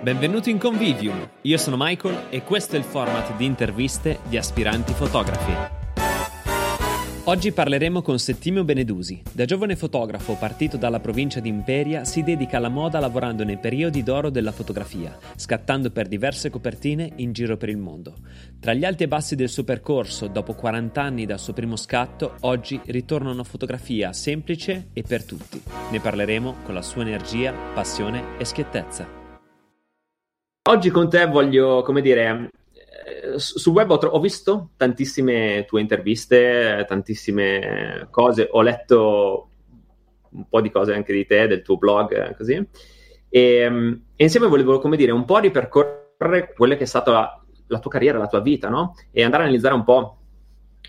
Benvenuti in Convivium, io sono Michael e questo è il format di interviste di aspiranti fotografi. Oggi parleremo con Settimio Benedusi. Da giovane fotografo partito dalla provincia di Imperia, si dedica alla moda lavorando nei periodi d'oro della fotografia, scattando per diverse copertine in giro per il mondo. Tra gli alti e bassi del suo percorso, dopo 40 anni dal suo primo scatto, oggi ritorna una fotografia semplice e per tutti. Ne parleremo con la sua energia, passione e schiettezza. Oggi con te voglio, come dire, eh, sul web ho, tro- ho, visto tantissime tue interviste, tantissime cose, ho letto un po' di cose anche di te, del tuo blog, così, e, e insieme volevo, come dire, un po' ripercorrere quella che è stata la, la, tua carriera, la tua vita, no? E andare a analizzare un po'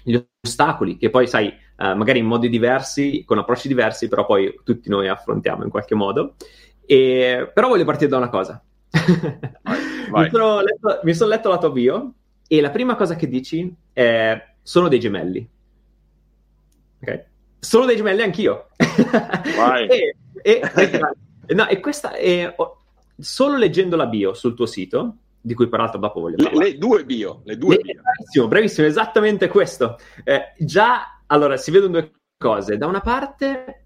gli ostacoli che poi, sai, uh, magari in modi diversi, con approcci diversi, però poi tutti noi affrontiamo in qualche modo. E, però voglio partire da una cosa mi, sono letto, mi, sono letto, la tua bio e la prima cosa che dici è sono dei gemelli. Ok? Sono dei gemelli anch'io. E, e, no, e questa è solo leggendo la bio sul tuo sito, di cui peraltro dopo voglio parlare. Le, le due bio, le due le, bio. Bravissimo, bravissimo, esattamente questo. Eh, già, allora, si vedono due cose. Da una parte,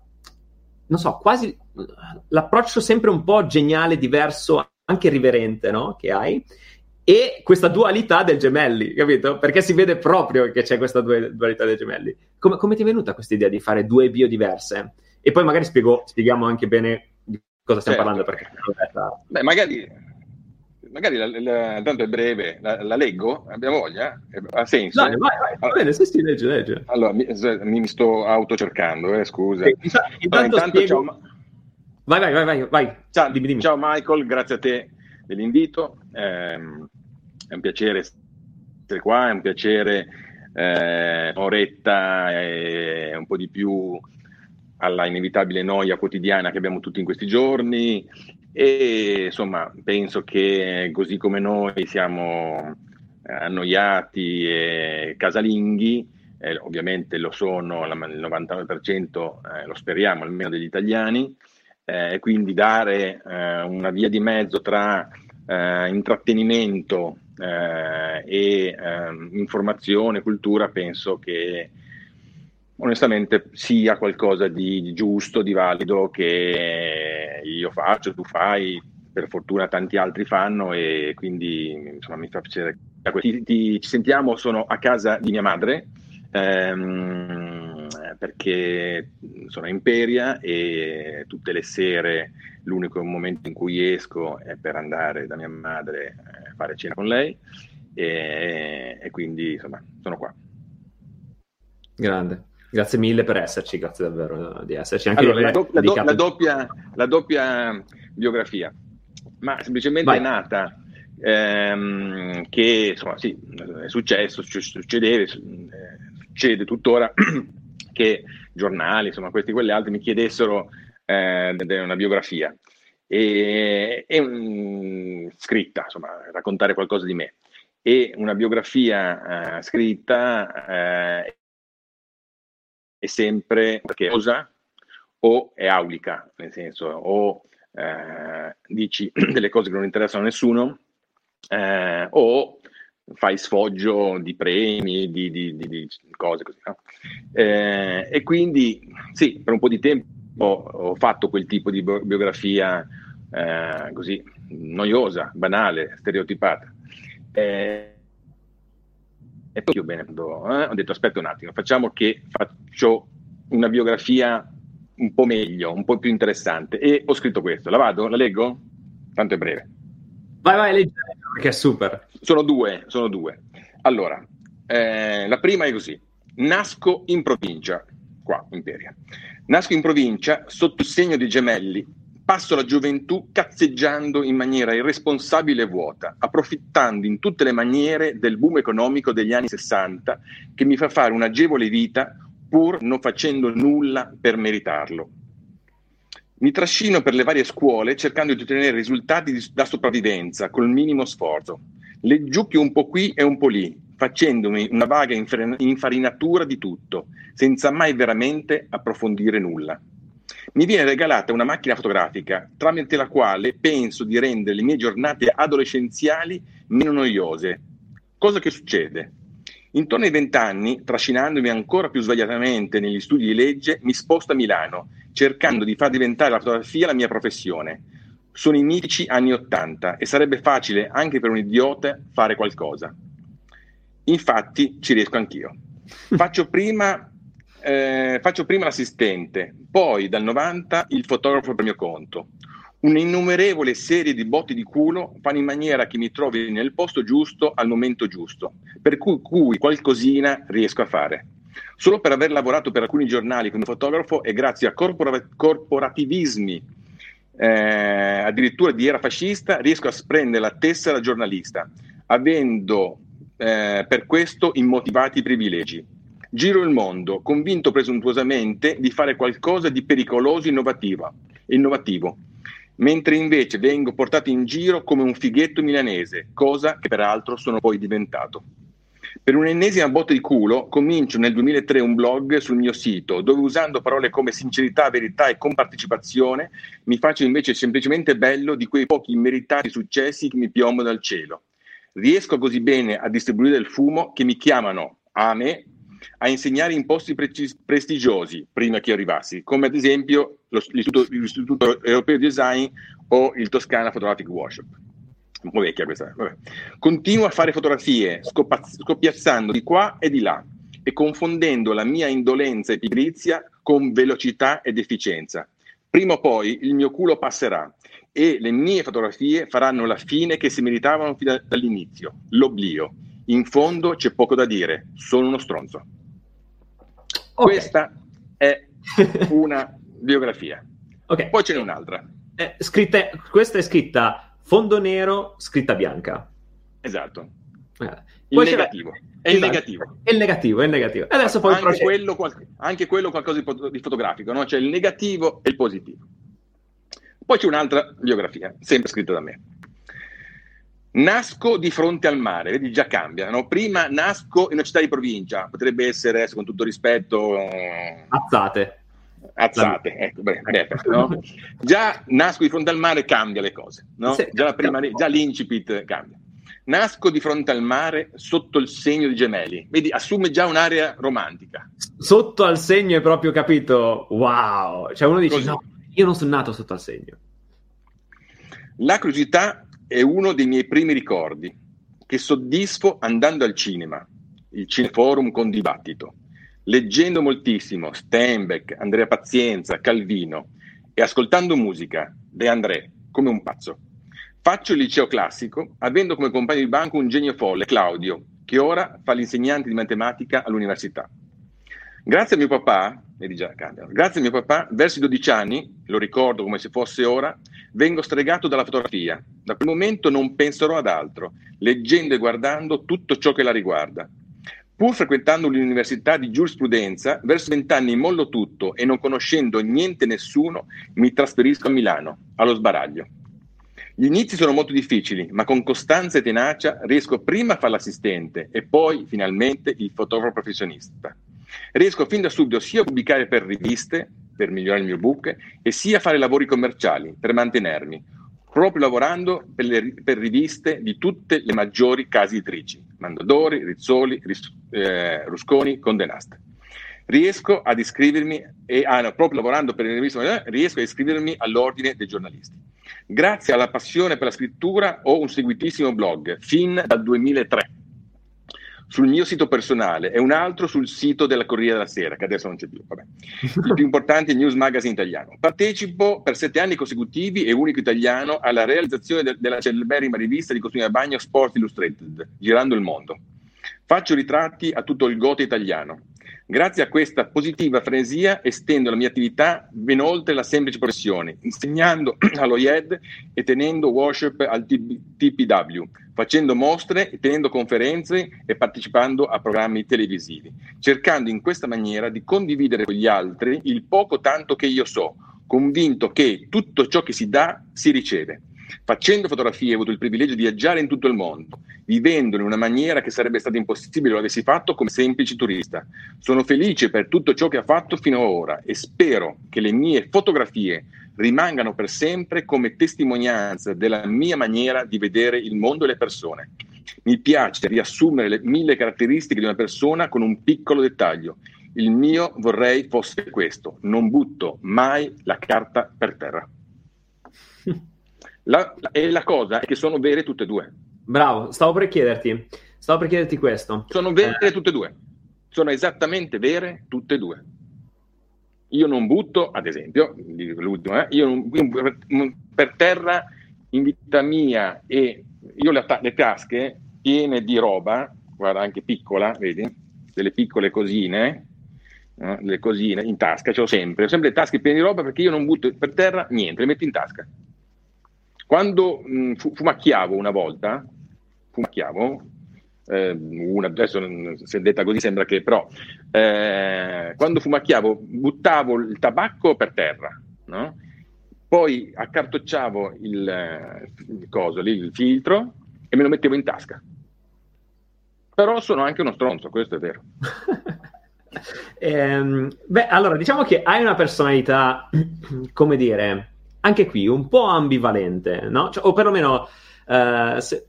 non so, quasi l'approccio sempre un po' geniale, diverso anche riverente, no? Che hai. E questa dualità del gemelli, capito? Perché si vede proprio che c'è questa dualità dei gemelli. Come, come ti è venuta questa idea di fare due bio diverse? E poi magari spiego, spieghiamo anche bene di cosa stiamo certo. parlando. Perché... Beh, magari, magari la, la, tanto è breve, la, la, leggo? Abbiamo voglia? Ha senso? Dai, vai, vai, va bene, sì, sì, legge, legge. Allora, mi, mi sto autocercando, eh, scusa. Sì, intanto, allora, intanto spiego... Vai, vai, vai, vai. vai. Ciao, dimmi, dimmi. ciao Michael, grazie a te dell'invito. Eh, è un piacere essere qua, è un piacere eh, un'oretta e un po' di più alla inevitabile noia quotidiana che abbiamo tutti in questi giorni e insomma penso che così come noi siamo annoiati e casalinghi, eh, ovviamente lo sono il 99%, eh, lo speriamo almeno degli italiani, eh, quindi dare eh, una via di mezzo tra eh, intrattenimento eh, e ehm, informazione, cultura, penso che onestamente sia qualcosa di giusto, di valido che io faccio, tu fai, per fortuna tanti altri fanno e quindi insomma mi fa piacere. Ti, ci sentiamo, sono a casa di mia madre. Ehm, perché sono a Imperia e tutte le sere l'unico momento in cui esco è per andare da mia madre a fare cena con lei e, e quindi insomma sono qua. Grande. Grazie mille per esserci, grazie davvero di esserci. Anche allora, la, do, la, do, la, doppia, la, doppia, biografia, ma semplicemente Vai. è nata ehm, che insomma sì, è successo, succedeva, eh, succede tuttora che giornali, insomma questi e quelli altri mi chiedessero eh, una biografia e, e um, scritta, insomma, raccontare qualcosa di me. E una biografia eh, scritta eh, è sempre perché osa o è aulica, nel senso o eh, dici delle cose che non interessano a nessuno eh, o fai sfoggio di premi, di, di, di, di cose così. No? Eh, e quindi sì, per un po' di tempo ho fatto quel tipo di biografia eh, così noiosa, banale, stereotipata. Eh, e poi io bene, ho detto aspetta un attimo, facciamo che faccio una biografia un po' meglio, un po' più interessante. E ho scritto questo, la vado? La leggo? Tanto è breve. Vai, vai, leggi, perché è super. Sono due, sono due. Allora, eh, la prima è così. Nasco in provincia, qua, Imperia. Nasco in provincia sotto il segno di gemelli, passo la gioventù cazzeggiando in maniera irresponsabile e vuota, approfittando in tutte le maniere del boom economico degli anni 60 che mi fa fare un'agevole vita pur non facendo nulla per meritarlo. Mi trascino per le varie scuole cercando di ottenere risultati di, da sopravvivenza col minimo sforzo. Leggiucchio un po' qui e un po' lì, facendomi una vaga infarinatura di tutto, senza mai veramente approfondire nulla. mi viene regalata una macchina fotografica tramite la quale penso di rendere le mie giornate adolescenziali meno noiose. Cosa che succede? Intorno ai vent'anni, trascinandomi ancora più sbagliatamente negli studi di legge, mi sposto a Milano, cercando di far diventare la fotografia la mia professione. Sono i mitici anni Ottanta e sarebbe facile anche per un idiota fare qualcosa. Infatti ci riesco anch'io. Faccio prima, eh, faccio prima l'assistente, poi dal 90 il fotografo per mio conto. Un'innumerevole serie di botti di culo fanno in maniera che mi trovi nel posto giusto al momento giusto, per cui, cui qualcosina riesco a fare. Solo per aver lavorato per alcuni giornali come fotografo e grazie a corpora- corporativismi, eh, addirittura di era fascista, riesco a sprendere la tessera giornalista, avendo eh, per questo immotivati privilegi. Giro il mondo, convinto presuntuosamente di fare qualcosa di pericoloso e innovativo mentre invece vengo portato in giro come un fighetto milanese, cosa che peraltro sono poi diventato. Per un'ennesima botta di culo comincio nel 2003 un blog sul mio sito dove usando parole come sincerità, verità e compartecipazione mi faccio invece semplicemente bello di quei pochi immeritati successi che mi piombono dal cielo. Riesco così bene a distribuire il fumo che mi chiamano a me a insegnare in posti pre- prestigiosi prima che io arrivassi, come ad esempio l'Istituto, l'Istituto Europeo di Design o il Toscana Photographic Workshop. Un po' vecchia questa. Vabbè. Continuo a fare fotografie scopaz- scoppiazzando di qua e di là e confondendo la mia indolenza e pigrizia con velocità ed efficienza. Prima o poi il mio culo passerà e le mie fotografie faranno la fine che si meritavano fin dall'inizio, l'oblio. In fondo c'è poco da dire, sono uno stronzo. Okay. Questa è una biografia. Okay. Poi ce n'è un'altra. Eh, scritte, questa è scritta fondo nero, scritta bianca. Esatto. Eh. Il negativo. È il esatto. negativo. È il negativo, è il negativo. Adesso poi anche, quello, anche quello qualcosa di, di fotografico, no? C'è il negativo e il positivo. Poi c'è un'altra biografia, sempre scritta da me. Nasco di fronte al mare, vedi già cambia, no? prima nasco in una città di provincia, potrebbe essere, con tutto rispetto... Eh, Azzate. Azzate, ecco, beh, beh, no? già nasco di fronte al mare cambia le cose, no? sì, già, prima, già, l'incipit cambia. Nasco di fronte al mare sotto il segno di gemelli, vedi, assume già un'area romantica. Sotto al segno è proprio capito, wow, cioè uno dice Così. no, io non sono nato sotto al segno. La curiosità è uno dei miei primi ricordi che soddisfo andando al cinema, il Cineforum con dibattito, leggendo moltissimo Steinbeck, Andrea Pazienza, Calvino e ascoltando musica, De André, come un pazzo. Faccio il liceo classico avendo come compagno di banco un genio folle, Claudio, che ora fa l'insegnante di matematica all'università. Grazie a mio papà, grazie a mio papà, verso i 12 anni, lo ricordo come se fosse ora, vengo stregato dalla fotografia. Da quel momento non penserò ad altro, leggendo e guardando tutto ciò che la riguarda. Pur frequentando l'università di giurisprudenza, verso vent'anni mollo tutto e non conoscendo niente nessuno, mi trasferisco a Milano, allo sbaraglio. Gli inizi sono molto difficili, ma con costanza e tenacia riesco prima a fare l'assistente e poi, finalmente, il fotografo professionista. Riesco fin da subito sia a pubblicare per riviste, per migliorare il mio book, e sia a fare lavori commerciali, per mantenermi, proprio lavorando per, le, per riviste di tutte le maggiori case editrici, Mandadori, Rizzoli, Ris, eh, Rusconi, Conde Nast. Riesco ad iscrivermi, e ah, no, proprio lavorando per le riviste, eh, riesco ad iscrivermi all'ordine dei giornalisti. Grazie alla passione per la scrittura ho un seguitissimo blog, fin dal 2003 sul mio sito personale e un altro sul sito della Corriere della Sera, che adesso non c'è più, vabbè. il più importante news magazine italiano. Partecipo per sette anni consecutivi e unico italiano alla realizzazione de- della celeberrima rivista di costumi da bagno Sport Illustrated, girando il mondo. Faccio ritratti a tutto il gote italiano. Grazie a questa positiva frenesia estendo la mia attività ben oltre la semplice professione, insegnando allo IED e tenendo workshop al TPW, facendo mostre, tenendo conferenze e partecipando a programmi televisivi, cercando in questa maniera di condividere con gli altri il poco tanto che io so, convinto che tutto ciò che si dà si riceve. Facendo fotografie ho avuto il privilegio di viaggiare in tutto il mondo, vivendo in una maniera che sarebbe stata impossibile lo avessi fatto come semplice turista. Sono felice per tutto ciò che ha fatto fino ad ora e spero che le mie fotografie rimangano per sempre come testimonianza della mia maniera di vedere il mondo e le persone. Mi piace riassumere le mille caratteristiche di una persona con un piccolo dettaglio. Il mio vorrei fosse questo, non butto mai la carta per terra. La, e la cosa è che sono vere tutte e due. Bravo, stavo per chiederti, stavo per chiederti questo. Sono vere eh. tutte e due, sono esattamente vere tutte e due. Io non butto, ad esempio, l'ultimo, eh, io non, per terra in vita mia e io le, le tasche piene di roba, guarda anche piccola, vedi, delle piccole cosine, eh, le cosine in tasca, ce l'ho sempre, ho sempre le tasche piene di roba perché io non butto per terra niente, le metto in tasca. Quando mh, fumacchiavo una volta, fumacchiavo, eh, una, adesso se detta così sembra che però eh, quando fumacchiavo buttavo il tabacco per terra no? poi accartocciavo il, il, coso il filtro e me lo mettevo in tasca però sono anche uno stronzo questo è vero ehm, beh allora diciamo che hai una personalità come dire anche qui un po' ambivalente no? Cioè, o perlomeno Uh, se,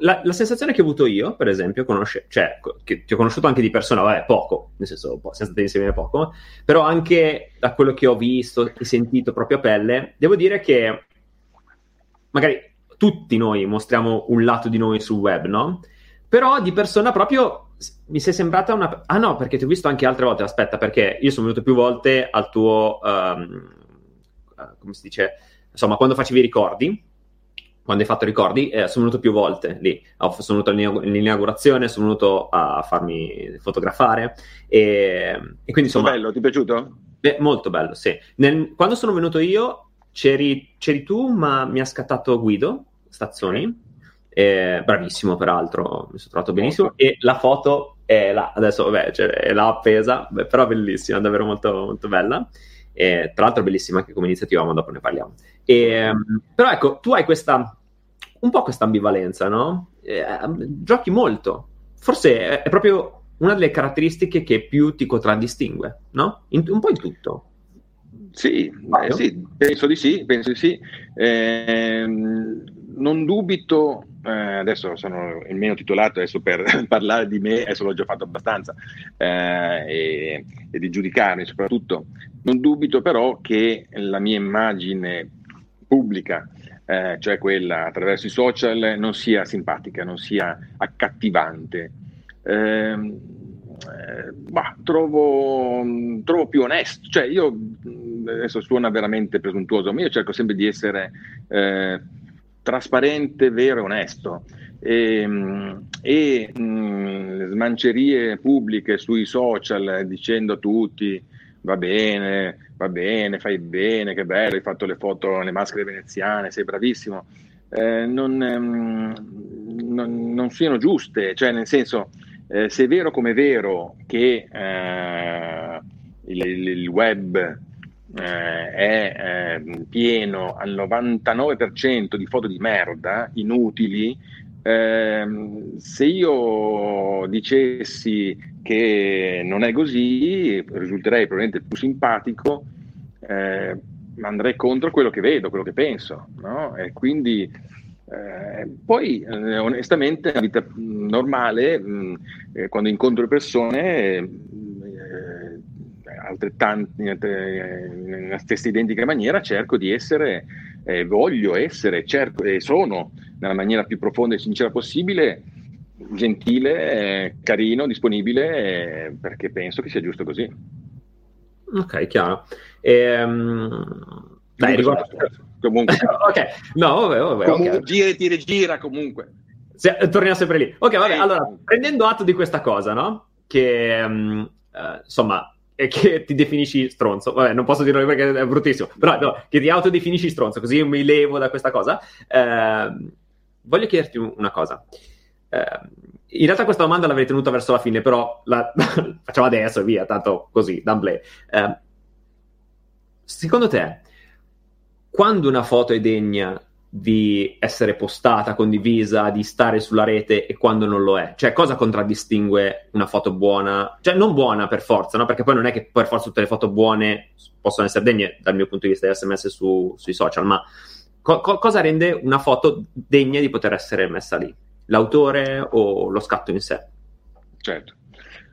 la, la, sensazione che ho avuto io, per esempio, conosce, cioè, che ti ho conosciuto anche di persona, vabbè, poco, nel senso, siamo stati insieme poco, però anche da quello che ho visto e sentito proprio a pelle, devo dire che magari tutti noi mostriamo un lato di noi sul web, no? Però di persona proprio mi sei sembrata una... Ah no, perché ti ho visto anche altre volte, aspetta, perché io sono venuto più volte al tuo... Um, come si dice? Insomma, quando facevi i ricordi, quando hai fatto ricordi, eh, sono venuto più volte lì. Sono venuto all'inaugurazione, sono venuto a farmi fotografare. E, e quindi insomma. Bello, ti è piaciuto? Beh, molto bello, sì. Nel, quando sono venuto io, c'eri, c'eri, tu, ma mi ha scattato Guido Stazzoni. Eh, bravissimo, peraltro, mi sono trovato benissimo. Molto. E la foto è là, adesso, vabbè, cioè, è là appesa, beh, però bellissima, davvero molto, molto bella. E, tra l'altro bellissima anche come iniziativa, ma dopo ne parliamo. E, ehm, però ecco, tu hai questa, un po' questa ambivalenza, no? Eh, giochi molto. Forse è, proprio una delle caratteristiche che più ti contraddistingue, no? In, un po' in tutto. Sì, eh, sì, penso di sì, penso di sì. Eh, non dubito, eh, adesso sono il meno titolato adesso per parlare di me, adesso l'ho già fatto abbastanza, eh, e, e, di giudicarmi soprattutto, non dubito però che la mia immagine pubblica, eh, cioè quella attraverso i social, non sia simpatica, non sia accattivante. Eh, bah, trovo, trovo, più onesto, cioè io adesso suona veramente presuntuoso, ma io cerco sempre di essere eh, trasparente, vero e onesto. E, e mh, smancerie pubbliche sui social dicendo a tutti va bene, va bene, fai bene, che bello, hai fatto le foto, le maschere veneziane, sei bravissimo, eh, non, ehm, non, non, siano giuste, cioè nel senso, eh, se è vero come è vero che eh, il, il, web eh, è eh, pieno al 99% di foto di merda, inutili, ehm, se io dicessi che non è così, risulterei probabilmente più simpatico, eh, andrei contro quello che vedo, quello che penso, no? E quindi eh, poi eh, onestamente nella vita normale, mh, eh, quando incontro persone, eh, altrettanti, nella stessa identica maniera, cerco di essere, eh, voglio essere, cerco e sono nella maniera più profonda e sincera possibile gentile, carino, disponibile, perché penso che sia giusto così. Ok, chiaro. Ehm... Dai, riguardo... Comunque. ok, no, vabbè, vabbè. Comunque, okay. Gira e ti rigira comunque. Se, torniamo sempre lì. Ok, vabbè, allora, prendendo atto di questa cosa, no? Che, um, uh, insomma, e che ti definisci stronzo. Vabbè, non posso dirlo perché è bruttissimo, però no, che ti autodefinisci stronzo, così io mi levo da questa cosa. Uh, voglio chiederti una cosa. Eh, in realtà questa domanda l'avrei tenuta verso la fine, però la facciamo adesso e via, tanto così, d'amblè. Eh, secondo te, quando una foto è degna di essere postata, condivisa, di stare sulla rete e quando non lo è? Cioè, cosa contraddistingue una foto buona? Cioè, non buona per forza, no? Perché poi non è che per forza tutte le foto buone possono essere degne, dal mio punto di vista, di essere messe su, sui social, ma co- co- cosa rende una foto degna di poter essere messa lì? L'autore o lo scatto in sé? Certo.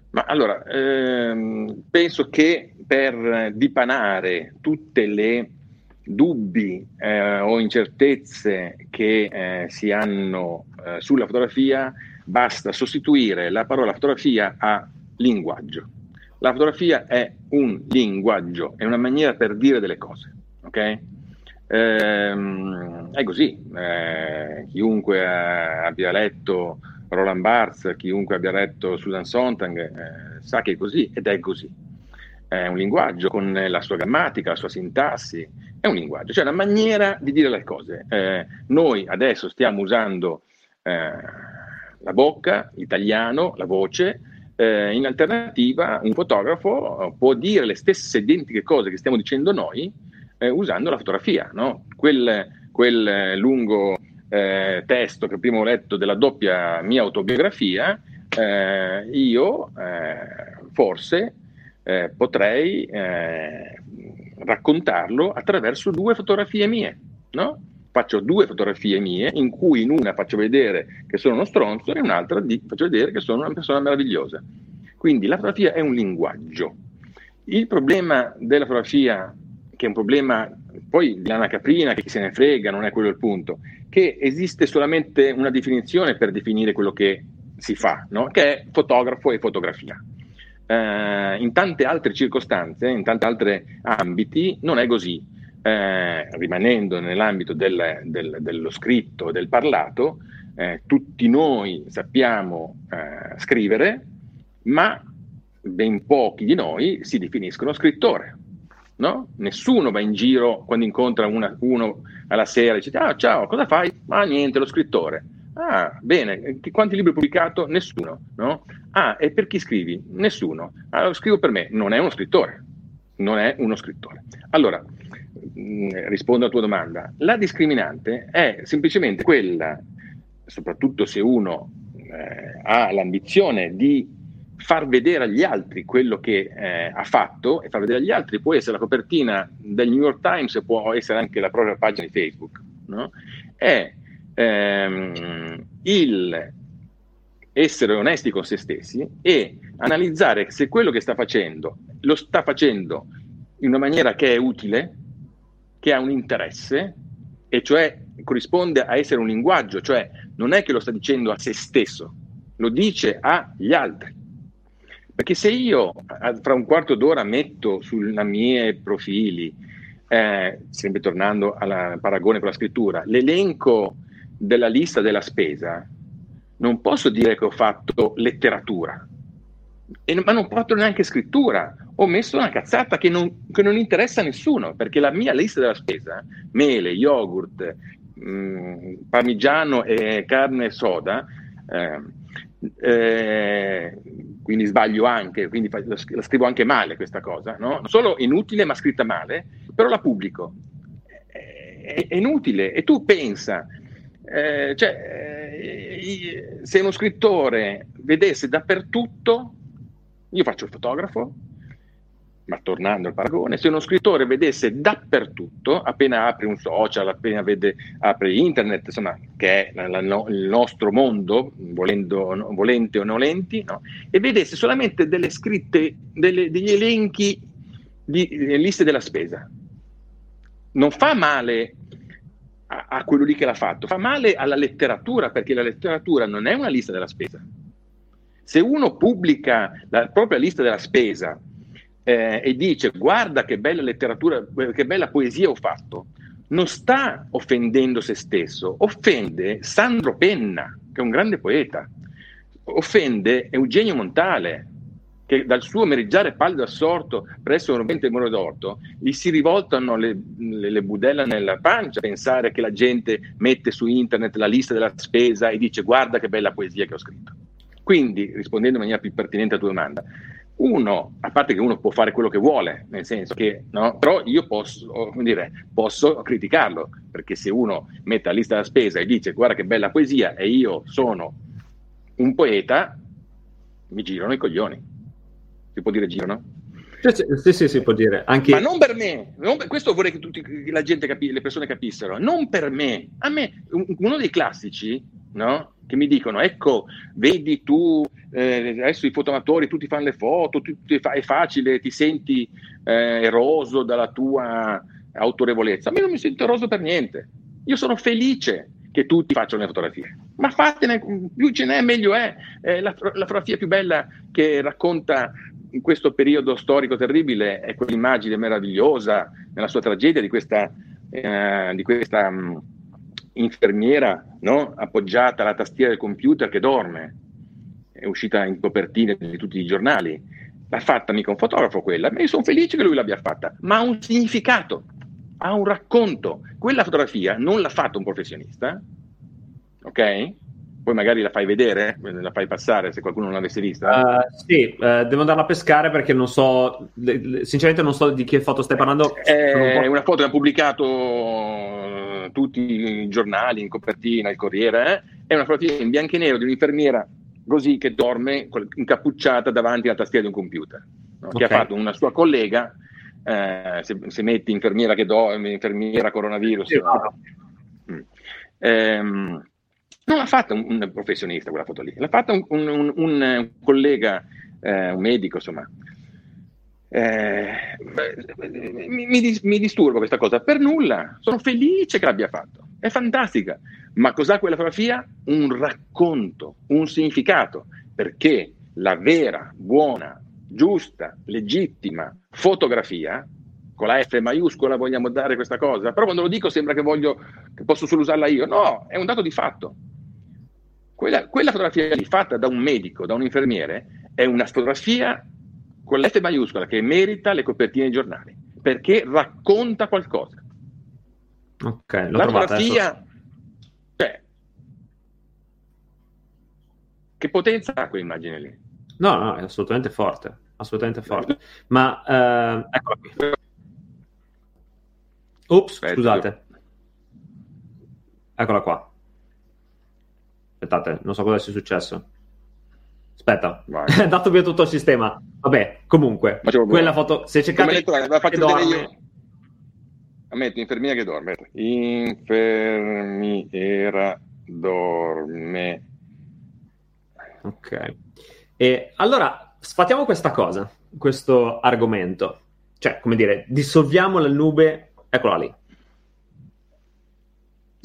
Ma allora, ehm, penso che per dipanare tutte le dubbi eh, o incertezze che eh, si hanno eh, sulla fotografia, basta sostituire la parola fotografia a linguaggio. La fotografia è un linguaggio, è una maniera per dire delle cose, ok? Ehm, è così, eh, chiunque abbia letto Roland Barthes, chiunque abbia letto Susan Sontag eh, sa che è così ed è così. È un linguaggio con la sua grammatica, la sua sintassi, è un linguaggio, cioè una maniera di dire le cose. Eh, noi adesso stiamo usando eh, la bocca, l'italiano, la voce, eh, in alternativa un fotografo può dire le stesse identiche cose che stiamo dicendo noi eh, usando la fotografia. No? Quel, quel, lungo eh, testo che prima ho letto della doppia mia autobiografia, eh, io forse potrei raccontarlo attraverso due fotografie mie, no? Faccio due fotografie mie in cui in una faccio vedere che sono uno stronzo e in un'altra di, faccio vedere che sono una persona meravigliosa. Quindi la fotografia è un linguaggio. Il problema della fotografia, che è un problema poi di lana caprina, che chi se ne frega, non è quello il punto, che esiste solamente una definizione per definire quello che si fa, no? che è fotografo e fotografia eh, in tante altre circostanze, in tanti altri ambiti, non è così. Eh, rimanendo nell'ambito del, del, dello scritto del parlato, eh, tutti noi sappiamo eh, scrivere, ma ben pochi di noi si definiscono scrittore. No? Nessuno va in giro quando incontra una, uno alla sera e dice: Ah, ciao, cosa fai? Ah, niente, lo scrittore. Ah, bene, quanti libri hai pubblicato? Nessuno, no? Ah, e per chi scrivi? Nessuno. Lo scrivo per me. Non è uno scrittore. Non è uno scrittore. Allora, mm, rispondo alla tua domanda. La discriminante è semplicemente quella, soprattutto se uno eh, ha l'ambizione di far vedere agli altri quello che eh, ha fatto e far vedere agli altri può essere la copertina del New York Times può essere anche la propria pagina di Facebook, no? È ehm, il essere onesti con se stessi e analizzare se quello che sta facendo lo sta facendo in una maniera che è utile, che ha un interesse, e cioè corrisponde a essere un linguaggio, cioè non è che lo sta dicendo a se stesso, lo dice agli altri. Perché se io fra un quarto d'ora metto sui miei profili, eh, sempre tornando al paragone con la scrittura, l'elenco della lista della spesa, non posso dire che ho fatto letteratura, e, ma non ho fatto neanche scrittura. Ho messo una cazzata che non, che non, interessa a nessuno, perché la mia lista della spesa, mele, yogurt, mh, mm, parmigiano e carne soda, eh, eh, quindi sbaglio anche, quindi la scrivo anche male questa cosa, no? non solo inutile ma scritta male, però la pubblico. È, è inutile e tu pensa eh, cioè, eh, se uno scrittore vedesse dappertutto, io faccio il fotografo, ma tornando al paragone, se uno scrittore vedesse dappertutto, appena apre un social, appena vede, apre internet, insomma, che è la, la, no, il nostro mondo, volendo, no, volenti o nolenti, no? e vedesse solamente delle scritte, delle, degli elenchi di, di liste della spesa, non fa male a, a quello lì che l'ha fatto, fa male alla letteratura perché la letteratura non è una lista della spesa. Se uno pubblica la propria lista della spesa eh, e dice guarda che bella letteratura, che bella poesia ho fatto, non sta offendendo se stesso, offende Sandro Penna, che è un grande poeta, offende Eugenio Montale, che dal suo mereggiare pallido assorto presso un rompente muro d'orto gli si rivoltano le, le, le, budella nella pancia pensare che la gente mette su internet la lista della spesa e dice guarda che bella poesia che ho scritto. Quindi, rispondendo in maniera più pertinente alla tua domanda, uno, a parte che uno può fare quello che vuole, nel senso che, no? però io posso, dire, posso criticarlo, perché se uno mette la lista della spesa e dice guarda che bella poesia e io sono un poeta, mi girano i coglioni. Si può dire girano? Sì, sì, sì, si può dire. Anche... Ma non per me, non per... questo vorrei che tutti, la gente capi... le persone capissero, non per me. A me, uno dei classici, no? Che mi dicono, ecco, vedi tu, eh, adesso i fotoamatori, tutti fanno le foto, tu, è facile, ti senti eh, eroso dalla tua autorevolezza. A me non mi sento eroso per niente. Io sono felice che tutti facciano le fotografie. Ma fatene, più ce n'è meglio è. Eh, la, la fotografia più bella che racconta in questo periodo storico terribile è quell'immagine meravigliosa nella sua tragedia di questa, eh, di questa um, infermiera no? appoggiata alla tastiera del computer che dorme, è uscita in copertine di tutti i giornali. L'ha fatta mica un fotografo quella, ma io sono felice che lui l'abbia fatta, ma ha un significato, ha un racconto. Quella fotografia non l'ha fatta un professionista, ok? Poi magari la fai vedere, la fai passare se qualcuno non l'avesse vista. Uh, sì, uh, devo andarla a pescare perché non so, sinceramente non so di che foto stai parlando. È un una foto che ha pubblicato tutti i giornali in copertina, il Corriere, eh? è una fotografia in bianco e nero di un'infermiera così che dorme incappucciata davanti alla tastiera di un computer, no? okay. che ha fatto una sua collega, eh, se, se, metti infermiera che dorme, infermiera coronavirus. Sì, no? mm. ehm, non l'ha fatta un, professionista quella foto lì, l'ha fatta un, un, un collega, eh, un medico, insomma. Eh, mi, mi, mi, disturba questa cosa per nulla, sono felice che l'abbia fatto, è fantastica. Ma cos'ha quella fotografia? Un racconto, un significato, perché la vera, buona, giusta, legittima fotografia con la F maiuscola vogliamo dare questa cosa, però quando lo dico sembra che voglio che posso solo usarla io. No, è un dato di fatto. Quella, quella, fotografia lì, fatta da un medico, da un infermiere, è una fotografia con l'F maiuscola che merita le copertine dei giornali, perché racconta qualcosa. Ok, l'ho la fotografia, cioè, che potenza ha quell'immagine lì? No, no, è assolutamente forte, assolutamente forte. Ma, eh, eccola qui. Ops, scusate. Eccola qua. Aspettate, non so cosa sia successo. Aspetta, è andato via tutto il sistema. Vabbè, comunque, quella foto, se cercate... Detto, la faccio vedere io. Ammetto, infermiera che dorme. Infermiera dorme. Ok. E allora, sfatiamo questa cosa, questo argomento. Cioè, come dire, dissolviamo la nube, eccola lì.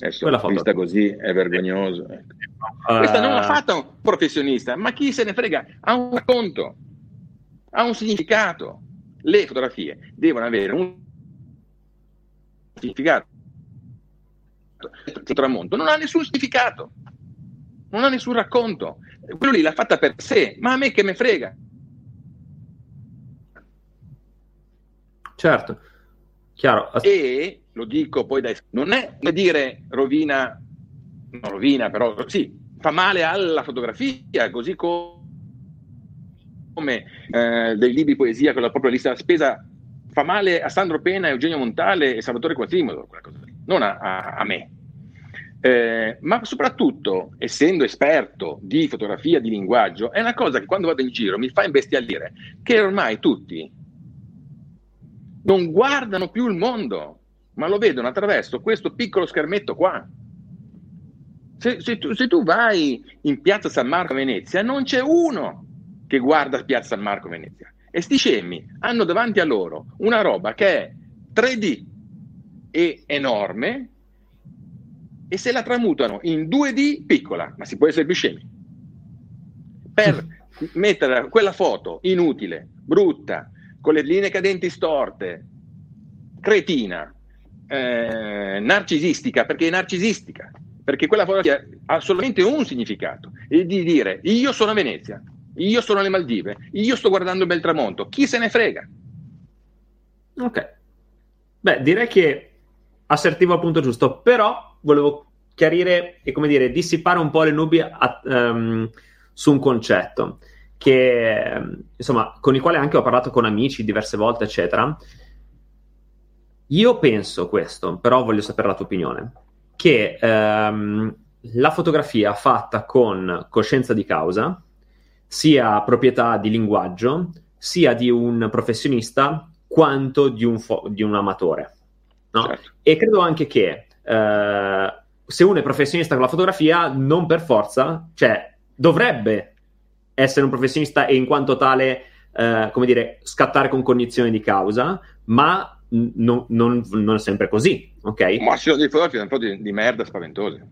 Adesso, Quella foto. vista così è vergognoso. Uh... Questa non l'ha fatta un professionista, ma chi se ne frega? Ha un racconto, ha un significato. Le fotografie devono avere un significato. Il tramonto non ha nessun significato, non ha nessun racconto. Quello lì l'ha fatta per sé, ma a me che me frega. Certo, chiaro. E lo dico poi dai, non è da dire rovina, non rovina, però sì, fa male alla fotografia, così come eh, dei libri di poesia con la propria lista della spesa fa male a Sandro Pena, Eugenio Montale e Salvatore Quasimodo, non a, a, a me. Eh, ma soprattutto, essendo esperto di fotografia, di linguaggio, è una cosa che quando vado in giro mi fa imbestialire, che ormai tutti non guardano più il mondo, ma lo vedono attraverso questo piccolo schermetto qua. Se, se, tu, se, tu, vai in piazza San Marco a Venezia, non c'è uno che guarda piazza San Marco a Venezia. E sti scemi hanno davanti a loro una roba che è 3D e enorme e se la tramutano in 2D piccola, ma si può essere più scemi. Per mettere quella foto inutile, brutta, con le linee cadenti storte, cretina, eh, narcisistica, perché è narcisistica, perché quella fotografia ha solamente un significato, e di dire io sono a Venezia, io sono alle Maldive, io sto guardando il bel tramonto, chi se ne frega? Ok. Beh, direi che assertivo al punto giusto, però volevo chiarire e come dire, dissipare un po' le nubi a, um, su un concetto che, insomma, con i quali anche ho parlato con amici diverse volte, eccetera. Io penso questo, però voglio sapere la tua opinione, che ehm, la fotografia fatta con coscienza di causa sia proprietà di linguaggio, sia di un professionista quanto di un, fo- di un amatore. No? Certo. E credo anche che eh, se uno è professionista con la fotografia, non per forza, cioè dovrebbe essere un professionista e in quanto tale, eh, come dire, scattare con cognizione di causa, ma non, non, non, è sempre così, ok? Ma ci sono dei fotografi un po' di, di merda spaventose.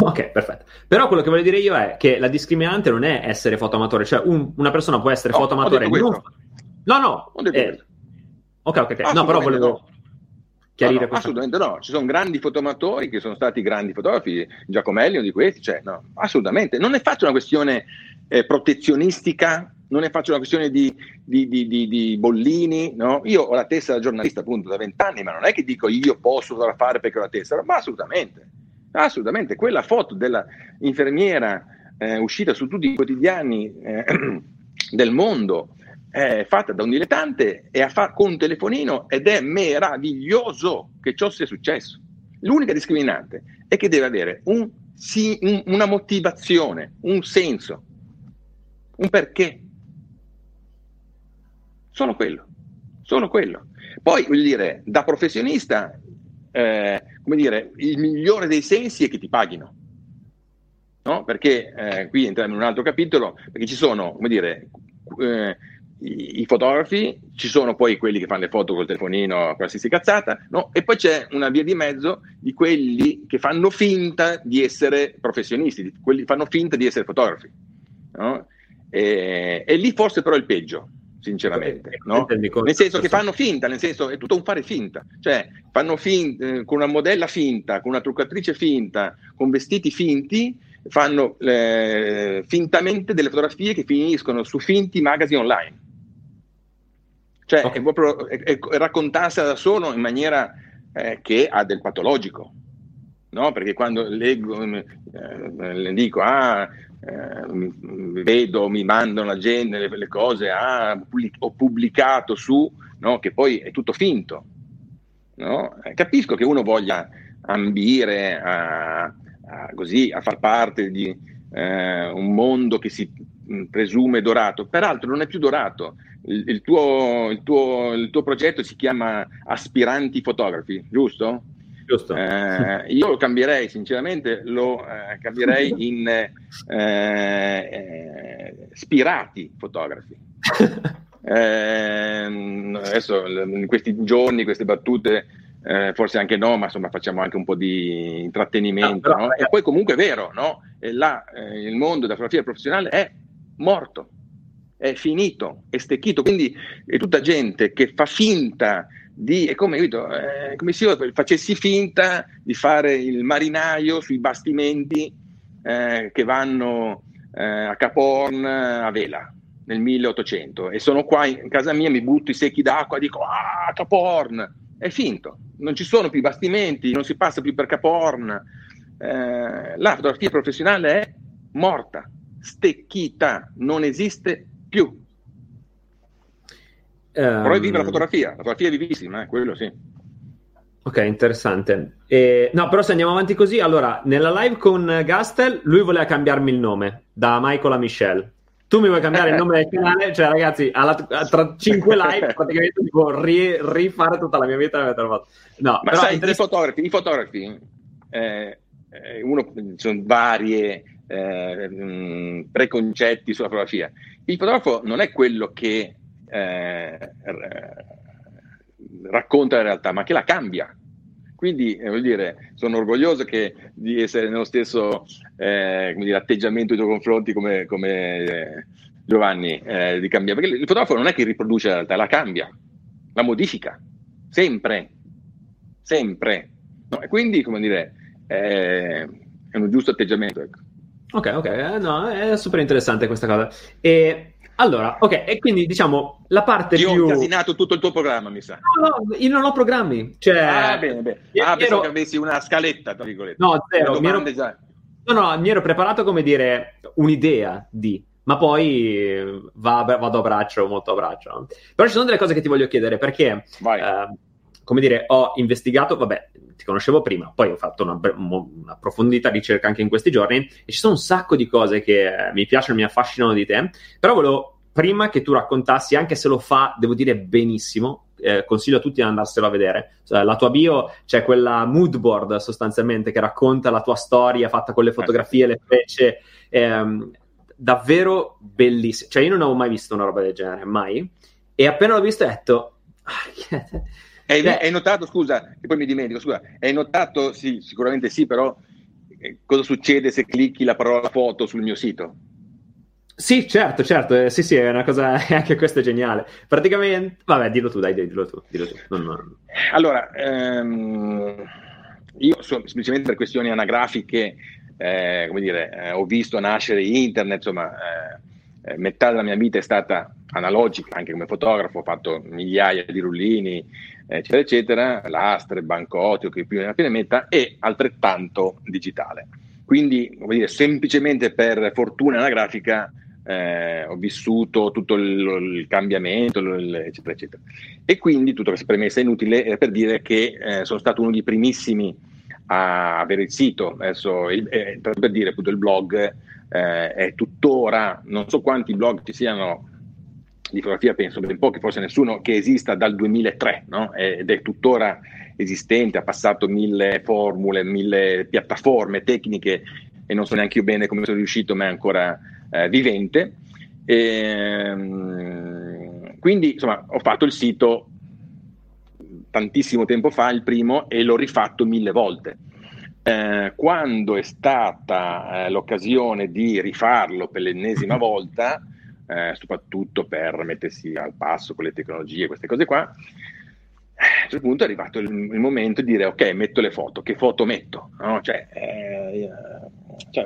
Ok, perfetto. Però quello che voglio dire io è che la discriminante non è essere fotoamatore, cioè un, una persona può essere no, fotoamatore. Non... No, no. Eh... Ok, ok, ok. No, però volevo no. chiarire no, no, Assolutamente no. Ci sono grandi fotoamatori che sono stati grandi fotografi, Giacomelli di questi, cioè, no, assolutamente. Non ne faccio una questione eh, protezionistica, non ne faccio una questione di, di, di, di bollini, no? Io ho la testa da giornalista appunto da vent'anni, ma non è che dico io posso fotografare perché ho la testa, ma assolutamente, assolutamente. Quella foto dell'infermiera eh, uscita su tutti i quotidiani eh, del mondo è fatta da un dilettante e fa- con un telefonino ed è meraviglioso che ciò sia successo. L'unica discriminante è che deve avere un, sì, un, una motivazione, un senso, un perché. Solo quello, solo quello. Poi, voglio dire, da professionista, eh, come dire, il migliore dei sensi è che ti paghino. No? Perché eh, qui entriamo in un altro capitolo, perché ci sono, come dire, eh, i, i, fotografi, ci sono poi quelli che fanno le foto col telefonino, qualsiasi cazzata, no? e poi c'è una via di mezzo di quelli che fanno finta di essere professionisti, quelli fanno finta di essere fotografi. No? E, e, lì forse però è il peggio, sinceramente, no? nel senso che fanno finta, nel senso è tutto un fare finta, cioè fanno finta, eh, con una modella finta, con una truccatrice finta, con vestiti finti, fanno eh, fintamente delle fotografie che finiscono su finti magazine online. Cioè okay. è proprio è, è raccontarsela da solo in maniera eh, che ha del patologico, no? Perché quando leggo, eh, le dico, ah, eh, vedo, mi mandano la gente le, le cose, ah, ho pubblicato su, no? che poi è tutto finto. No? Eh, capisco che uno voglia ambire a, a, così, a far parte di eh, un mondo che si mm, presume dorato, peraltro non è più dorato. Il, il, tuo, il, tuo, il tuo progetto si chiama Aspiranti Fotografi, giusto? Eh, io lo cambierei, sinceramente, lo eh, cambierei in eh, eh spirati fotografi. Ehm, adesso in questi giorni, queste battute, eh, forse anche no, ma insomma facciamo anche un po' di intrattenimento. No, però, no? E poi comunque è vero, no? là, eh, il mondo della fotografia professionale è morto, è finito, è stecchito, quindi è tutta gente che fa finta di, è come, eh, come se io facessi finta di fare il marinaio sui bastimenti eh, che vanno eh, a Caporn a vela nel 1800 e sono qua in casa mia, mi butto i secchi d'acqua e dico ah Caporn, è finto, non ci sono più bastimenti, non si passa più per Caporn, eh, la fotografia professionale è morta, stecchita, non esiste più. Um, Però è viva la fotografia, la fotografia è vivissima, eh, quello sì. Ok, interessante. Eh, no, però se andiamo avanti così, allora, nella live con Gastel, lui voleva cambiarmi il nome, da Michael a Michelle. Tu mi vuoi cambiare il nome del canale? Cioè, ragazzi, alla, tra cinque live praticamente devo ri, rifare tutta la mia vita. No, Ma però sai, interess- i fotografi, i fotografi eh, eh uno, ci sono varie eh, mh, preconcetti sulla fotografia. Il fotografo non è quello che eh, racconta la realtà, ma che la cambia. Quindi, eh, voglio dire, sono orgoglioso che, di essere nello stesso eh, dire, atteggiamento nei tuoi confronti come, come eh, Giovanni, eh, di cambiare. Perché il fotografo non è che riproduce la realtà, la cambia, la modifica, sempre, sempre. No? E quindi, come dire, è un giusto atteggiamento. Ecco. Ok, ok, eh, no, è super interessante questa cosa. E allora, ok, e quindi diciamo la parte io più... Ho incasinato tutto il tuo programma, mi sa. No, no, io non ho programmi. Cioè... Ah, bene, bene. Ah, pensavo che avessi una scaletta, tra virgolette. No, zero. Mi ero... No, no, mi ero preparato, come dire, un'idea di... ma poi va, vado a braccio, molto a braccio. Però ci sono delle cose che ti voglio chiedere, perché, eh, come dire, ho investigato, vabbè, ti conoscevo prima, poi ho fatto una, una approfondita ricerca anche in questi giorni, e ci sono un sacco di cose che eh, mi piacciono, mi affascinano di te, però volevo prima che tu raccontassi, anche se lo fa, devo dire benissimo, eh, consiglio a tutti di andarselo a vedere. Cioè, la tua bio c'è quella mood board sostanzialmente che racconta la tua storia fatta con le fotografie, le frecce. Ehm, davvero bellissimo. Cioè, io non avevo mai visto una roba del genere, mai. E appena l'ho visto ho detto... hai, cioè, hai notato, scusa, che poi mi dimentico, scusa, hai notato, sì, sicuramente sì, però eh, cosa succede se clicchi la parola foto sul mio sito? Sì, certo, certo, eh, sì, sì, è una cosa, anche questo è geniale. Praticamente, vabbè, dillo tu, dai, dillo tu, dillo tu. Non, non... Allora, ehm, io so, semplicemente per questioni anagrafiche, eh, come dire, eh, ho visto nascere internet, insomma, eh, metà della mia vita è stata analogica, anche come fotografo, ho fatto migliaia di rullini, eccetera, eccetera, lastre, bancotti, che più nella fine metta, e altrettanto digitale. Quindi, come dire, semplicemente per fortuna anagrafica, eh, ho vissuto tutto il, il cambiamento, il, eccetera, eccetera. E quindi tutta questa premessa è inutile per dire che eh, sono stato uno dei primissimi a avere il sito, adesso il, eh, per dire appunto il blog eh, è tuttora, non so quanti blog ci siano di fotografia, penso ben pochi, forse nessuno, che esista dal 2003 no? ed è tuttora esistente, ha passato mille formule, mille piattaforme tecniche e non so neanche io bene come sono riuscito, ma è ancora eh, vivente. E, ehm, quindi insomma ho fatto il sito tantissimo tempo fa, il primo, e l'ho rifatto mille volte. Eh, quando è stata eh, l'occasione di rifarlo per l'ennesima volta, eh, soprattutto per mettersi al passo con le tecnologie, queste cose qua, a certo punto è arrivato il, il, momento di dire ok, metto le foto, che foto metto? No? Cioè, eh, cioè,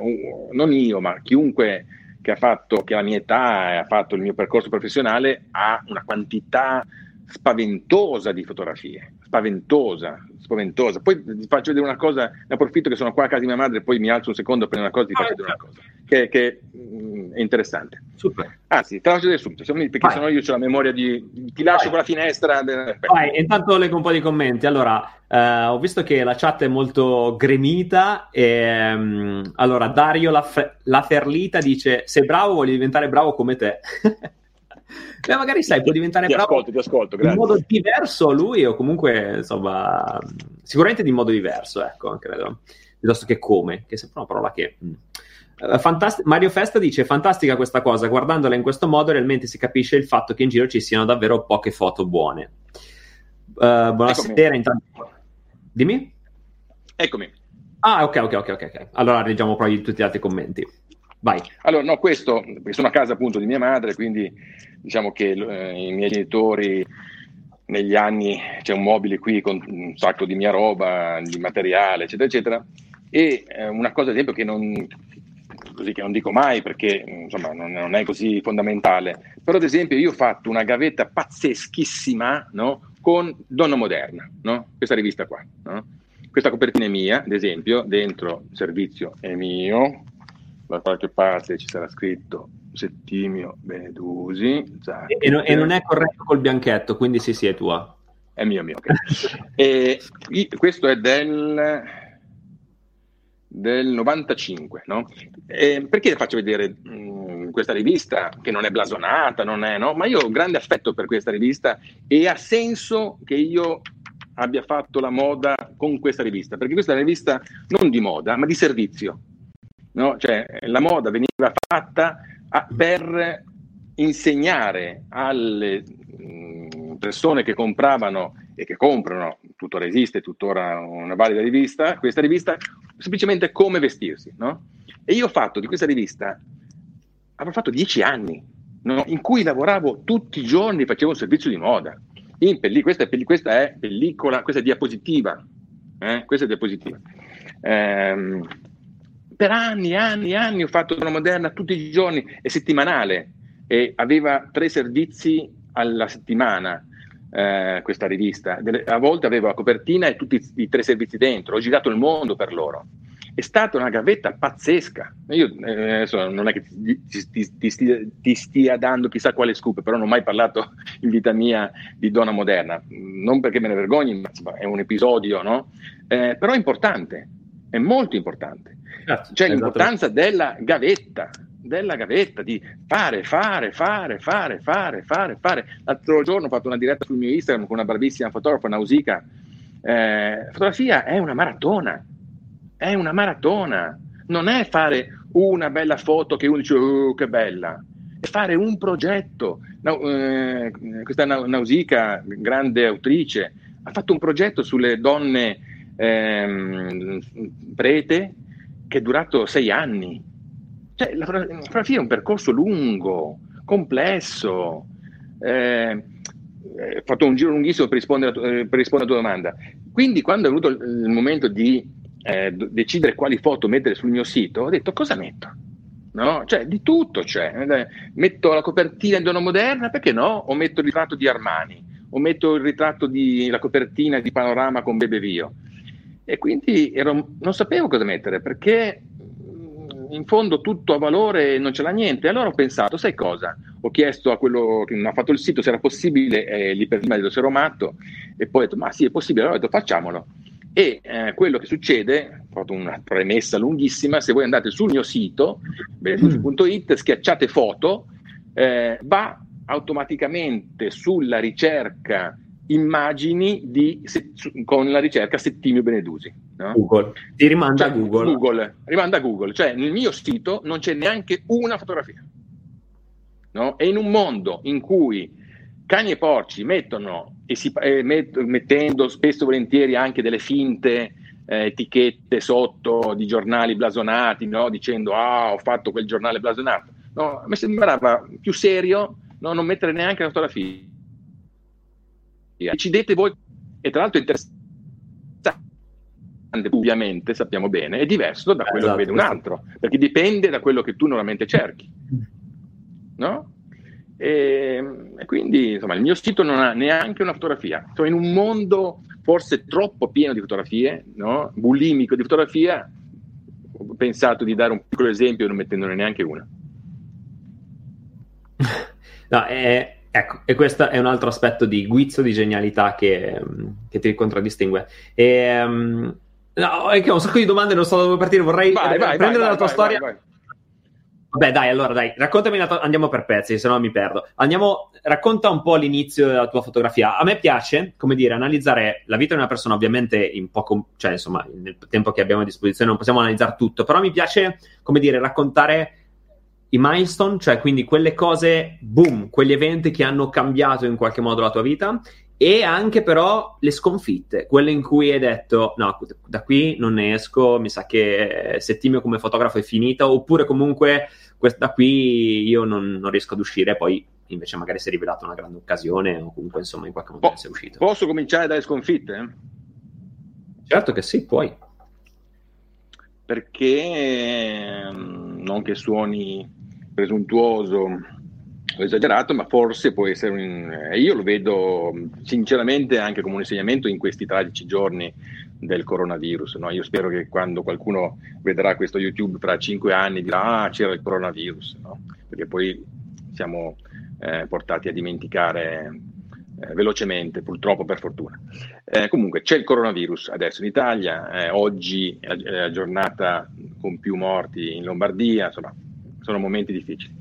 non io, ma chiunque che ha fatto, che la mia età e ha fatto il mio percorso professionale, ha una quantità spaventosa di fotografie, spaventosa, spaventosa. Poi ti faccio vedere una cosa, ne approfitto che sono qua a casa di mia madre, poi mi alzo un secondo per una cosa, ti faccio vedere una cosa che, che mh, è interessante. Super. Anzi, te la faccio vedere subito, perché Vai. sennò io ho la memoria di... ti lascio Vai. con la finestra. Vai, intanto leggo un po' di commenti. Allora, Uh, ho visto che la chat è molto gremita. E, um, allora, Dario la, la, Ferlita dice: Sei bravo, voglio diventare bravo come te. Beh, magari sai, può diventare ti bravo ascolto, ti ascolto, in modo diverso lui, o comunque, insomma, sicuramente di modo diverso, ecco, credo. Piuttosto che come, che è sempre una parola che. Mm. Uh, fantast- Mario Festa dice: Fantastica questa cosa. Guardandola in questo modo, realmente si capisce il fatto che in giro ci siano davvero poche foto buone. Uh, buonasera, intanto. Dimmi? Eccomi. Ah, ok, ok, ok, ok. Allora leggiamo poi tutti gli altri commenti. Vai. Allora, no, questo, sono a casa appunto di mia madre, quindi diciamo che eh, i miei genitori negli anni c'è un mobile qui con un sacco di mia roba, di materiale, eccetera, eccetera. E eh, una cosa, ad esempio, che non, così, che non dico mai perché insomma, non, non, è così fondamentale, però ad esempio io ho fatto una gavetta pazzeschissima no? con Donna Moderna, no? questa rivista qua. No? Questa copertina è mia, ad esempio, dentro il servizio è mio, da qualche parte ci sarà scritto Settimio Benedusi. E, no, e, non è corretto col bianchetto, quindi sì, sì, è tua. È mio, mio. Okay. e, questo è del, del 95, no? E perché faccio vedere mh, mm, questa rivista che non è blasonata, non è, no? Ma io ho grande affetto per questa rivista e ha senso che io abbia fatto la moda con questa rivista, perché questa è una rivista non di moda, ma di servizio. No? Cioè, la moda veniva fatta a, per insegnare alle mh, mm, persone che compravano e che comprano, tuttora esiste, tuttora una valida rivista, questa rivista semplicemente come vestirsi. No? E io ho fatto di questa rivista, avrò fatto dieci anni, no? in cui lavoravo tutti i giorni, facevo un servizio di moda. Pelli- questa, è, questa, è, pellicola, questa è diapositiva. Eh? Questa è diapositiva. Ehm, per anni anni anni ho fatto una moderna tutti i giorni, è settimanale e aveva tre servizi alla settimana. Eh, questa rivista. A volte avevo la copertina e tutti i tre servizi dentro. Ho girato il mondo per loro. è stata una gavetta pazzesca. Io eh, adesso non è che ti, ti, ti, stia, ti, stia, dando chissà quale scoop, però non ho mai parlato in vita mia di donna moderna, non perché me ne vergogni, ma è un episodio, no? Eh, però è importante, è molto importante. Certo, C'è l'importanza della gavetta, della gavetta, di fare, fare, fare, fare, fare, fare, fare. L'altro giorno ho fatto una diretta sul mio Instagram con una bravissima fotografa, Nausicaa. Eh, fotografia è una maratona, è una maratona, non è fare una bella foto che uno dice oh, che bella, è fare un progetto. No, eh, questa Nausicaa, grande autrice, ha fatto un progetto sulle donne ehm, prete che è durato sei anni. Cioè, la fotografia è un percorso lungo, complesso. Eh, ho fatto un giro lunghissimo per rispondere, eh, per rispondere alla tua domanda. Quindi, quando è venuto il momento di eh, decidere quali foto mettere sul mio sito, ho detto cosa metto? No? Cioè, di tutto c'è. Eh, metto la copertina di Donna Moderna, perché no? O metto il ritratto di Armani, o metto il ritratto di la copertina di Panorama con Bebe Vio. E quindi ero, non sapevo cosa mettere, perché in fondo tutto ha valore e non ce l'ha niente. Allora ho pensato, sai cosa? Ho chiesto a quello che mi ha fatto il sito se era possibile, eh, lì per prima se ero matto, e poi ho detto, ma sì, è possibile, allora ho detto facciamolo e eh, quello che succede, ho fatto una premessa lunghissima, se voi andate sul mio sito, beneduci.it, schiacciate foto, eh, va automaticamente sulla ricerca immagini di, se, con la ricerca Settimio Benedusi. No? Google. Ti rimanda cioè, a Google. Google. Rimanda a Google. Cioè nel mio sito non c'è neanche una fotografia. No? E in un mondo in cui cani e porci mettono, e si, eh, met, mettendo spesso e volentieri anche delle finte eh, etichette sotto di giornali blasonati, no? dicendo ah ho fatto quel giornale blasonato. No, mi sembrava più serio no? non mettere neanche la fotografia. Decidete voi, e tra l'altro è interessante, ovviamente sappiamo bene, è diverso da quello esatto, che vede un altro, perché dipende da quello che tu normalmente cerchi. No? E, e, quindi insomma il mio sito non ha neanche una fotografia. Sono in un mondo forse troppo pieno di fotografie, no? bulimico di fotografia. Ho pensato di dare un piccolo esempio non mettendone neanche una. No, è, ecco, e questo è un altro aspetto di guizzo, di genialità che, che ti contraddistingue. E, um, no, è che ho un sacco di domande, non so da dove partire, vorrei vai, vai, prendere vai, la tua storia. Vabbè, dai, allora dai, raccontami, to- andiamo per pezzi, se no mi perdo. Andiamo, racconta un po' l'inizio della tua fotografia. A me piace, come dire, analizzare la vita di una persona, ovviamente in poco, cioè insomma, nel tempo che abbiamo a disposizione non possiamo analizzare tutto, però mi piace, come dire, raccontare i milestone, cioè quindi quelle cose, boom, quegli eventi che hanno cambiato in qualche modo la tua vita e anche però le sconfitte, quelle in cui hai detto no, da qui non ne esco, mi sa che Settimio come fotografo è finita, oppure comunque da qui io non, non riesco ad uscire, poi invece magari si è rivelata una grande occasione o comunque insomma in qualche modo po- sei uscito. Posso cominciare dalle sconfitte? Certo che sì, puoi. Perché ehm, non che suoni presuntuoso o esagerato, ma forse può essere un... io lo vedo sinceramente anche come un insegnamento in questi tragici giorni del coronavirus. No? Io spero che quando qualcuno vedrà questo YouTube tra cinque anni dirà ah c'era il coronavirus, no? perché poi siamo eh, portati a dimenticare eh, velocemente, purtroppo per fortuna. Eh, comunque c'è il coronavirus adesso in Italia, eh, oggi è la giornata con più morti in Lombardia, insomma sono momenti difficili.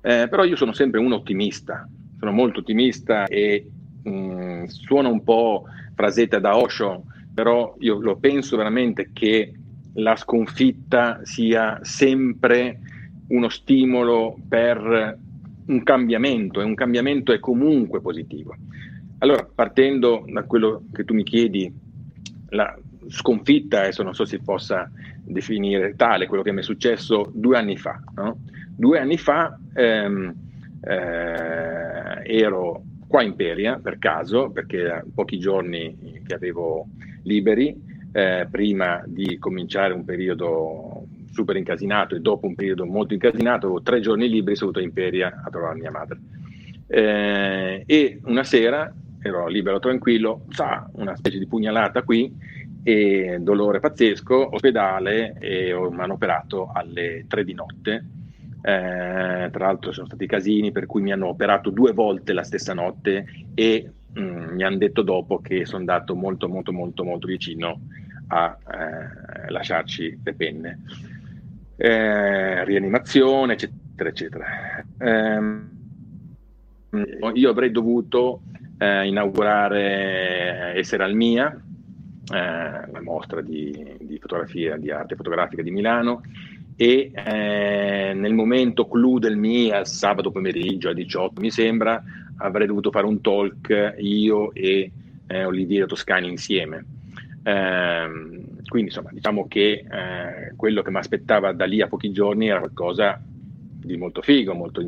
Eh, però io sono sempre un ottimista, sono molto ottimista e mh, mm, suona un po' frasetta da Osho, però io lo penso veramente che la sconfitta sia sempre uno stimolo per un cambiamento e un cambiamento è comunque positivo. Allora, partendo da quello che tu mi chiedi, la sconfitta, adesso non so se possa definire tale, quello che mi è successo due anni fa. No? Due anni fa ehm, eh, ero qua in Peria per caso, perché pochi giorni che avevo liberi eh, prima di cominciare un periodo super incasinato e dopo un periodo molto incasinato, avevo tre giorni liberi, sono venuto in Peria a trovare mia madre. Eh, e una sera ero libero, tranquillo, sa, una specie di pugnalata qui e dolore pazzesco, ospedale e mi hanno operato alle 3 di notte. Eh, tra l'altro sono stati casini per cui mi hanno operato due volte la stessa notte e mh, mm, mi hanno detto dopo che sono andato molto molto molto molto vicino a eh, lasciarci le penne. Eh, rianimazione, eccetera, eccetera. Eh, io avrei dovuto eh, inaugurare Essere al Mia, eh, la mostra di, di, fotografia, di arte fotografica di Milano, e eh, nel momento clou del MIA, sabato pomeriggio alle 18 mi sembra, avrei dovuto fare un talk io e eh, Oliviero Toscani insieme. Eh, quindi insomma diciamo che eh, quello che mi aspettava da lì a pochi giorni era qualcosa di molto figo, molto,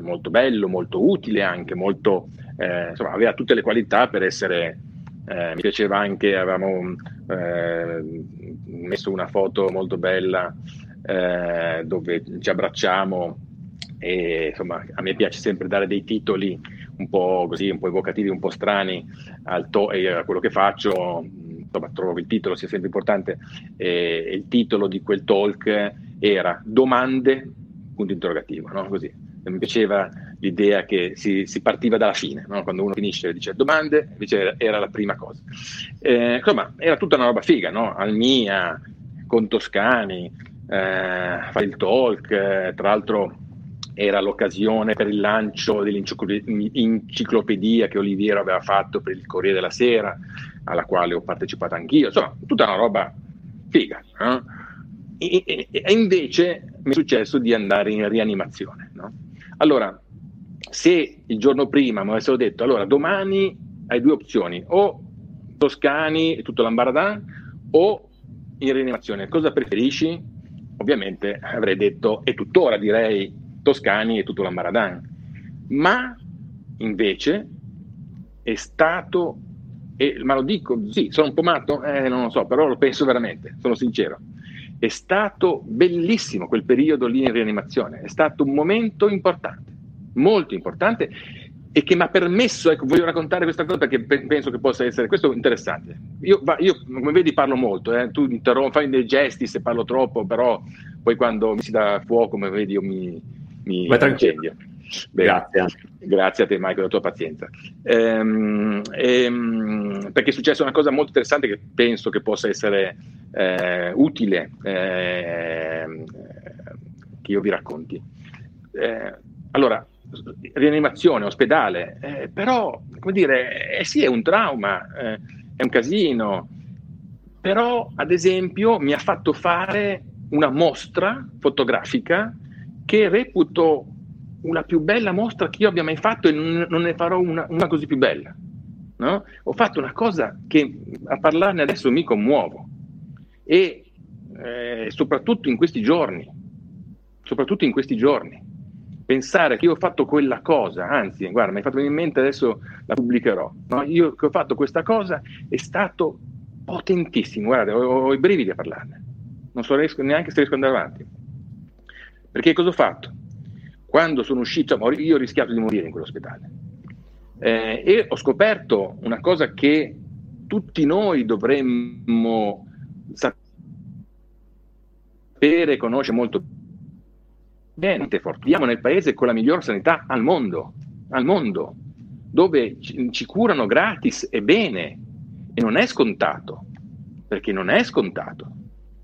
molto bello, molto utile anche, molto, eh, insomma aveva tutte le qualità per essere eh, mi piaceva anche, avevamo eh, messo una foto molto bella eh, dove ci abbracciamo e insomma a me piace sempre dare dei titoli un po' così, un po' evocativi, un po' strani al to- a quello che faccio, insomma trovo il titolo sia sempre importante. E il titolo di quel talk era domande, punto interrogativo, no? così. Mi piaceva l'idea che si, si partiva dalla fine, no? quando uno finisce dice domande, invece era la prima cosa. Eh, insomma, era tutta una roba figa, no? Almia, con Toscani, eh, fare il talk, eh, tra l'altro era l'occasione per il lancio dell'enciclopedia che Oliviero aveva fatto per il Corriere della Sera, alla quale ho partecipato anch'io, insomma, tutta una roba figa. No? E, e, e, invece mi è successo di andare in rianimazione. No? Allora, se il giorno prima mi avessero detto, allora domani hai due opzioni, o Toscani e tutto l'Ambaradan o in rianimazione, cosa preferisci? Ovviamente avrei detto, e tuttora direi Toscani e tutto l'Ambaradan, ma invece è stato, e, ma lo dico, sì, sono un po' matto, eh, non lo so, però lo penso veramente, sono sincero, è stato bellissimo quel periodo lì in rianimazione, è stato un momento importante, molto importante e che mi ha permesso, ecco, voglio raccontare questa cosa perché pe- penso che possa essere, questo interessante. Io, io come vedi parlo molto, eh, tu fai dei gesti se parlo troppo, però poi quando mi si dà fuoco, come vedi, io mi, mi incendio. Grazie. Grazie a te, Michael, per la tua pazienza. Ehm, ehm, perché è successa una cosa molto interessante che penso che possa essere eh, utile eh, che io vi racconti. Eh, allora, rianimazione, ospedale, eh, però, come dire, eh, sì, è un trauma, eh, è un casino, però, ad esempio, mi ha fatto fare una mostra fotografica che reputo una più bella mostra che io abbia mai fatto e non, non ne farò una, una così più bella. No? Ho fatto una cosa che a parlarne adesso mi commuovo e eh, soprattutto in questi giorni, soprattutto in questi giorni, pensare che io ho fatto quella cosa, anzi, guarda, mi hai fatto venire in mente, adesso la pubblicherò, no? io che ho fatto questa cosa è stato potentissimo, guarda, ho, ho i brividi a parlarne, non so riesco, neanche se riesco ad andare avanti. Perché cosa ho fatto? Quando sono uscito, io ho rischiato di morire in quell'ospedale eh, e ho scoperto una cosa che tutti noi dovremmo sapere e conoscere molto bene. Viviamo nel paese con la miglior sanità al mondo, al mondo dove ci, ci curano gratis e bene e non è scontato, perché non è scontato.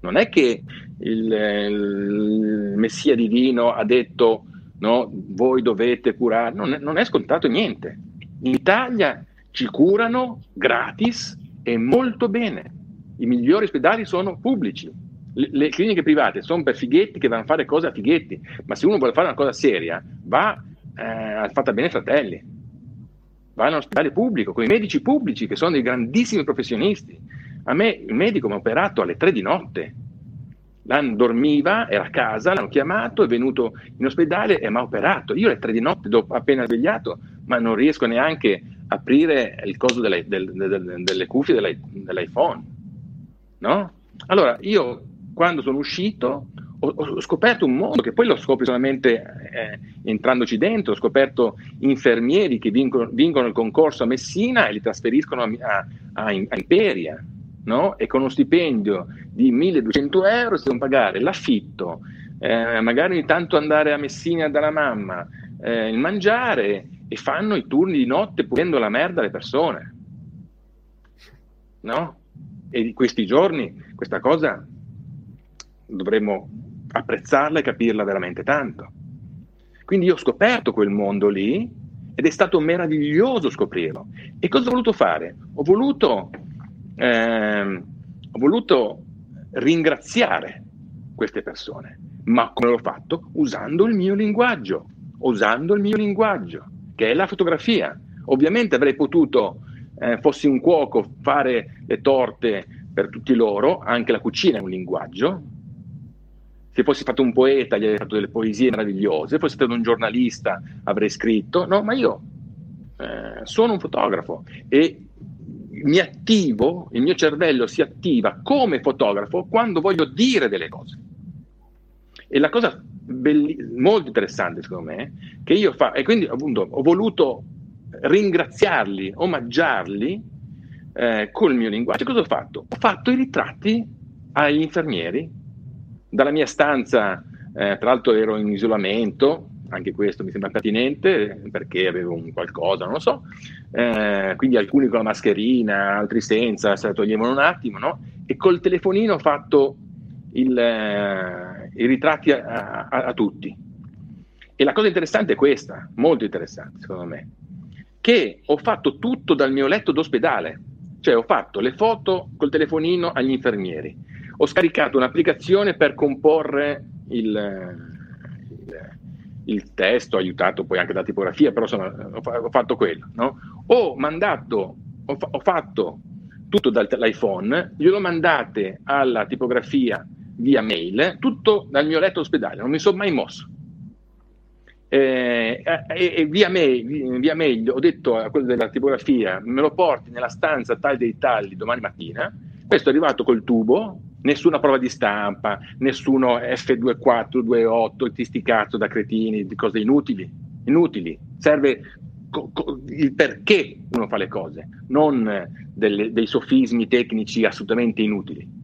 Non è che il, il Messia divino ha detto no, voi dovete curare, non è, non è scontato niente. In Italia ci curano gratis e molto bene. I migliori ospedali sono pubblici. Le, cliniche private sono per fighetti che vanno a fare cose a fighetti, ma se uno vuole fare una cosa seria, va eh, fatta bene fratelli. Va in un ospedale pubblico, con i medici pubblici che sono dei grandissimi professionisti. A me il medico mi ha operato alle tre di notte, L'anno dormiva, era a casa, l'hanno chiamato, è venuto in ospedale e mi ha operato. Io alle tre di notte, dopo, appena svegliato, ma non riesco neanche a aprire il coso delle, del, del, delle cuffie dell'iPhone. No? Allora, io quando sono uscito ho, ho, scoperto un mondo che poi lo scopri solamente eh, entrandoci dentro, ho scoperto infermieri che vincono, vincono, il concorso a Messina e li trasferiscono a, a, a Imperia no? e con uno stipendio di 1200 euro si devono pagare l'affitto, eh, magari ogni tanto andare a Messina dalla mamma, eh, il mangiare e fanno i turni di notte pulendo la merda alle persone. No? E di questi giorni questa cosa dovremmo apprezzarla e capirla veramente tanto. Quindi io ho scoperto quel mondo lì ed è stato meraviglioso scoprirlo. E cosa ho voluto fare? Ho voluto, eh, ho voluto ringraziare queste persone, ma come l'ho fatto? Usando il mio linguaggio, usando il mio linguaggio, che è la fotografia. Ovviamente avrei potuto, eh, fossi un cuoco, fare le torte per tutti loro, anche la cucina è un linguaggio, se fossi stato un poeta gli avrei fatto delle poesie meravigliose, se fossi stato un giornalista avrei scritto, no, ma io eh, sono un fotografo e mi attivo, il mio cervello si attiva come fotografo quando voglio dire delle cose. E la cosa belli- molto interessante secondo me, che io faccio, e quindi appunto ho voluto ringraziarli, omaggiarli eh, col mio linguaggio. Cosa ho fatto? Ho fatto i ritratti agli infermieri dalla mia stanza, eh, tra l'altro ero in isolamento, anche questo mi sembra pertinente perché avevo un qualcosa, non lo so, eh, quindi alcuni con la mascherina, altri senza, se la toglievano un attimo, no? E col telefonino ho fatto il, eh, i ritratti a, a, a tutti. E la cosa interessante è questa, molto interessante secondo me, che ho fatto tutto dal mio letto d'ospedale, cioè ho fatto le foto col telefonino agli infermieri, ho scaricato un'applicazione per comporre il, il, il testo, aiutato poi anche da tipografia, però sono, ho, ho, fatto quello. No? Ho mandato, ho, ho fatto tutto dall'iPhone, glielo mandate alla tipografia via mail, tutto dal mio letto ospedale, non mi sono mai mosso. Eh, e, e via, mail, via, mail, ho detto a quello della tipografia me lo porti nella stanza tal dei tagli domani mattina questo è arrivato col tubo nessuna prova di stampa, nessuno F2428, ti sti cazzo da cretini, di cose inutili, inutili. Serve co- co- il perché uno fa le cose, non delle, dei sofismi tecnici assolutamente inutili.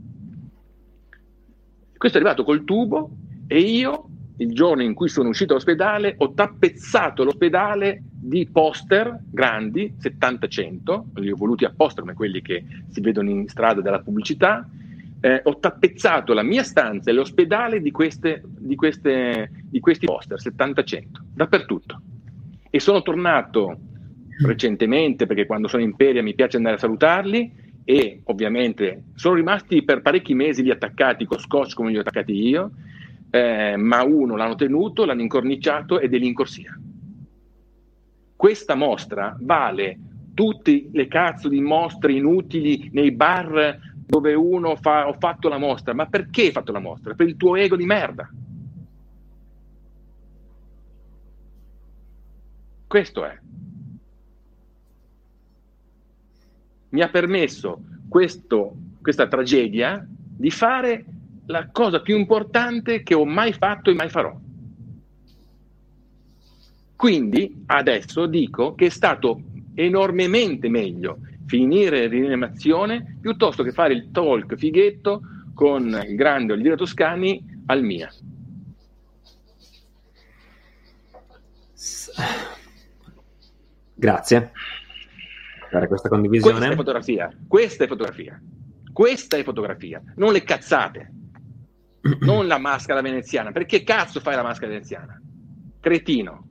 Questo è arrivato col tubo e io, il giorno in cui sono uscito dall'ospedale, ho tappezzato l'ospedale di poster grandi, 70-100, li ho voluti apposta come quelli che si vedono in strada dalla pubblicità, eh, ho tappezzato la mia stanza e l'ospedale di, queste, di, queste, di questi poster, 70-100, dappertutto. E sono tornato recentemente, perché quando sono in Peria mi piace andare a salutarli, e ovviamente sono rimasti per parecchi mesi lì attaccati con scotch come li ho attaccati io, eh, ma uno l'hanno tenuto, l'hanno incorniciato ed è lì in corsia. Questa mostra vale tutte le cazzo di mostre inutili nei bar dove uno fa ho fatto la mostra, ma perché hai fatto la mostra? Per il tuo ego di merda. Questo è. Mi ha permesso questo, questa tragedia di fare la cosa più importante che ho mai fatto e mai farò. Quindi adesso dico che è stato enormemente meglio finire in rianimazione piuttosto che fare il talk fighetto con il grande Oliviero Toscani al Mia. Grazie per questa condivisione. Questa è fotografia, questa è fotografia, questa è fotografia, non le cazzate, non la maschera veneziana. Perché cazzo fai la maschera veneziana? Cretino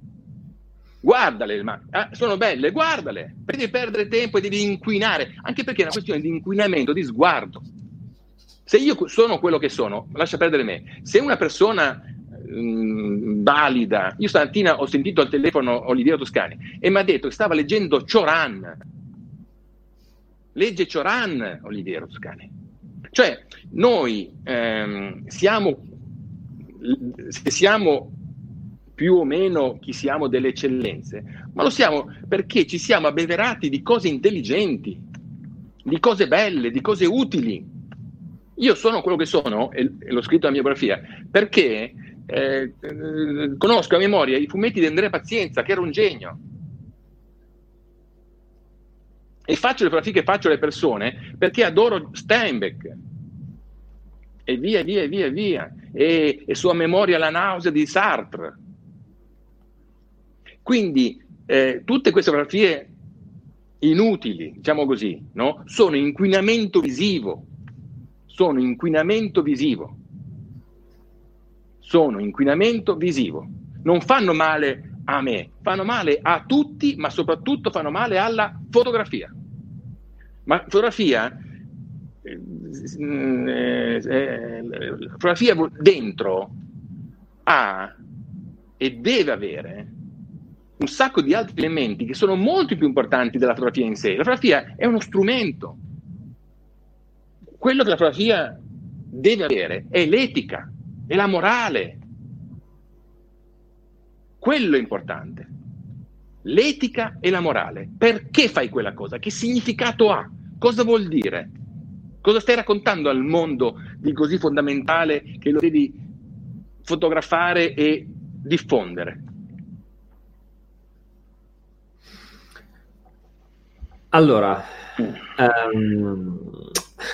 guardale, ma ah, sono belle, guardale, devi perdere tempo e devi inquinare, anche perché è una questione di inquinamento, di sguardo. Se io sono quello che sono, lascia perdere me. Se una persona mh, mm, valida, io stamattina ho sentito al telefono Oliviero Toscani e mi ha detto che stava leggendo Cioran. Legge Cioran, Oliviero Toscani. Cioè, noi ehm, siamo, siamo più o meno chi siamo delle eccellenze, ma lo siamo perché ci siamo abbeverati di cose intelligenti, di cose belle, di cose utili. Io sono quello che sono, e, l'ho scritto nella mia biografia, perché eh, eh, conosco a memoria i fumetti di Andrea Pazienza, che era un genio. E faccio le fotografie che faccio alle persone perché adoro Steinbeck. E via, via, via, via. E, e sua memoria la nausea di Sartre. Quindi eh, tutte queste fotografie inutili, diciamo così, no? sono inquinamento visivo. Sono inquinamento visivo. Sono inquinamento visivo. Non fanno male a me, fanno male a tutti, ma soprattutto fanno male alla fotografia. Ma fotografia, eh, eh, eh, fotografia dentro ha e deve avere un sacco di altri elementi che sono molto più importanti della fotografia in sé. La fotografia è uno strumento. Quello che la fotografia deve avere è l'etica, è la morale, quello è importante. L'etica e la morale. Perché fai quella cosa? Che significato ha? Cosa vuol dire? Cosa stai raccontando al mondo di così fondamentale che lo devi fotografare e diffondere? Allora, um...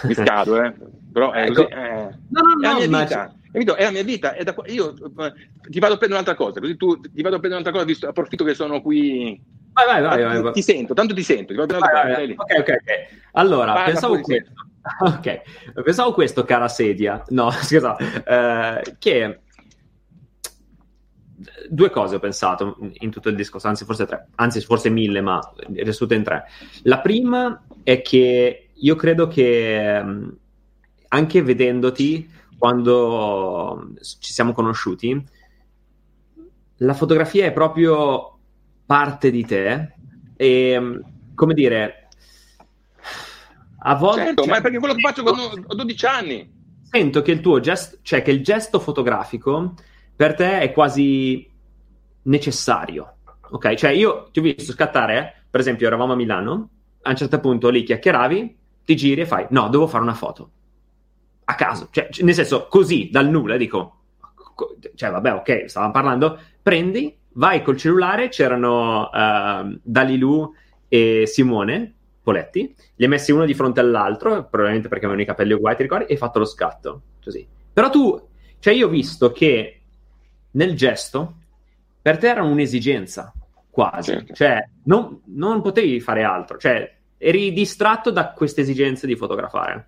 mi scado, eh? Però è, ecco. così, eh, no, no, no, è la mia vita. Capito? È la mia vita. È da, io eh, ti vado a prendere un'altra cosa, così tu ti vado a prendere un'altra cosa, visto, approfitto che sono qui. Vai, vai, vai. vai, vai. Ti sento, tanto ti sento. Ti vai, vai, ok, ok, ok. Allora, Parla pensavo questo. Ok, pensavo questo, cara sedia. No, scusa, eh, che due cose ho pensato in tutto il discorso, anzi forse tre, anzi forse mille, ma riassunte in tre. La prima è che io credo che anche vedendoti quando ci siamo conosciuti, la fotografia è proprio parte di te e, come dire, a volte... Certo, ma è perché quello che faccio quando ho 12 anni. Sento che il tuo gesto, cioè che il gesto fotografico per te è quasi necessario, ok? Cioè io ti ho visto scattare, eh? per esempio eravamo a Milano, a un certo punto lì chiacchieravi, ti giri e fai, no, devo fare una foto a caso, cioè, nel senso, così, dal nulla, dico, cioè, vabbè, ok, stavamo parlando, prendi, vai col cellulare, c'erano uh, Dalilu e Simone Poletti, li hai messi uno di fronte all'altro, probabilmente perché avevano i capelli uguali, ti ricordi, e hai fatto lo scatto, così. Però tu, cioè, io ho visto che nel gesto, per te era un'esigenza, quasi, certo. cioè, non, non potevi fare altro, cioè, eri distratto da questa esigenza di fotografare.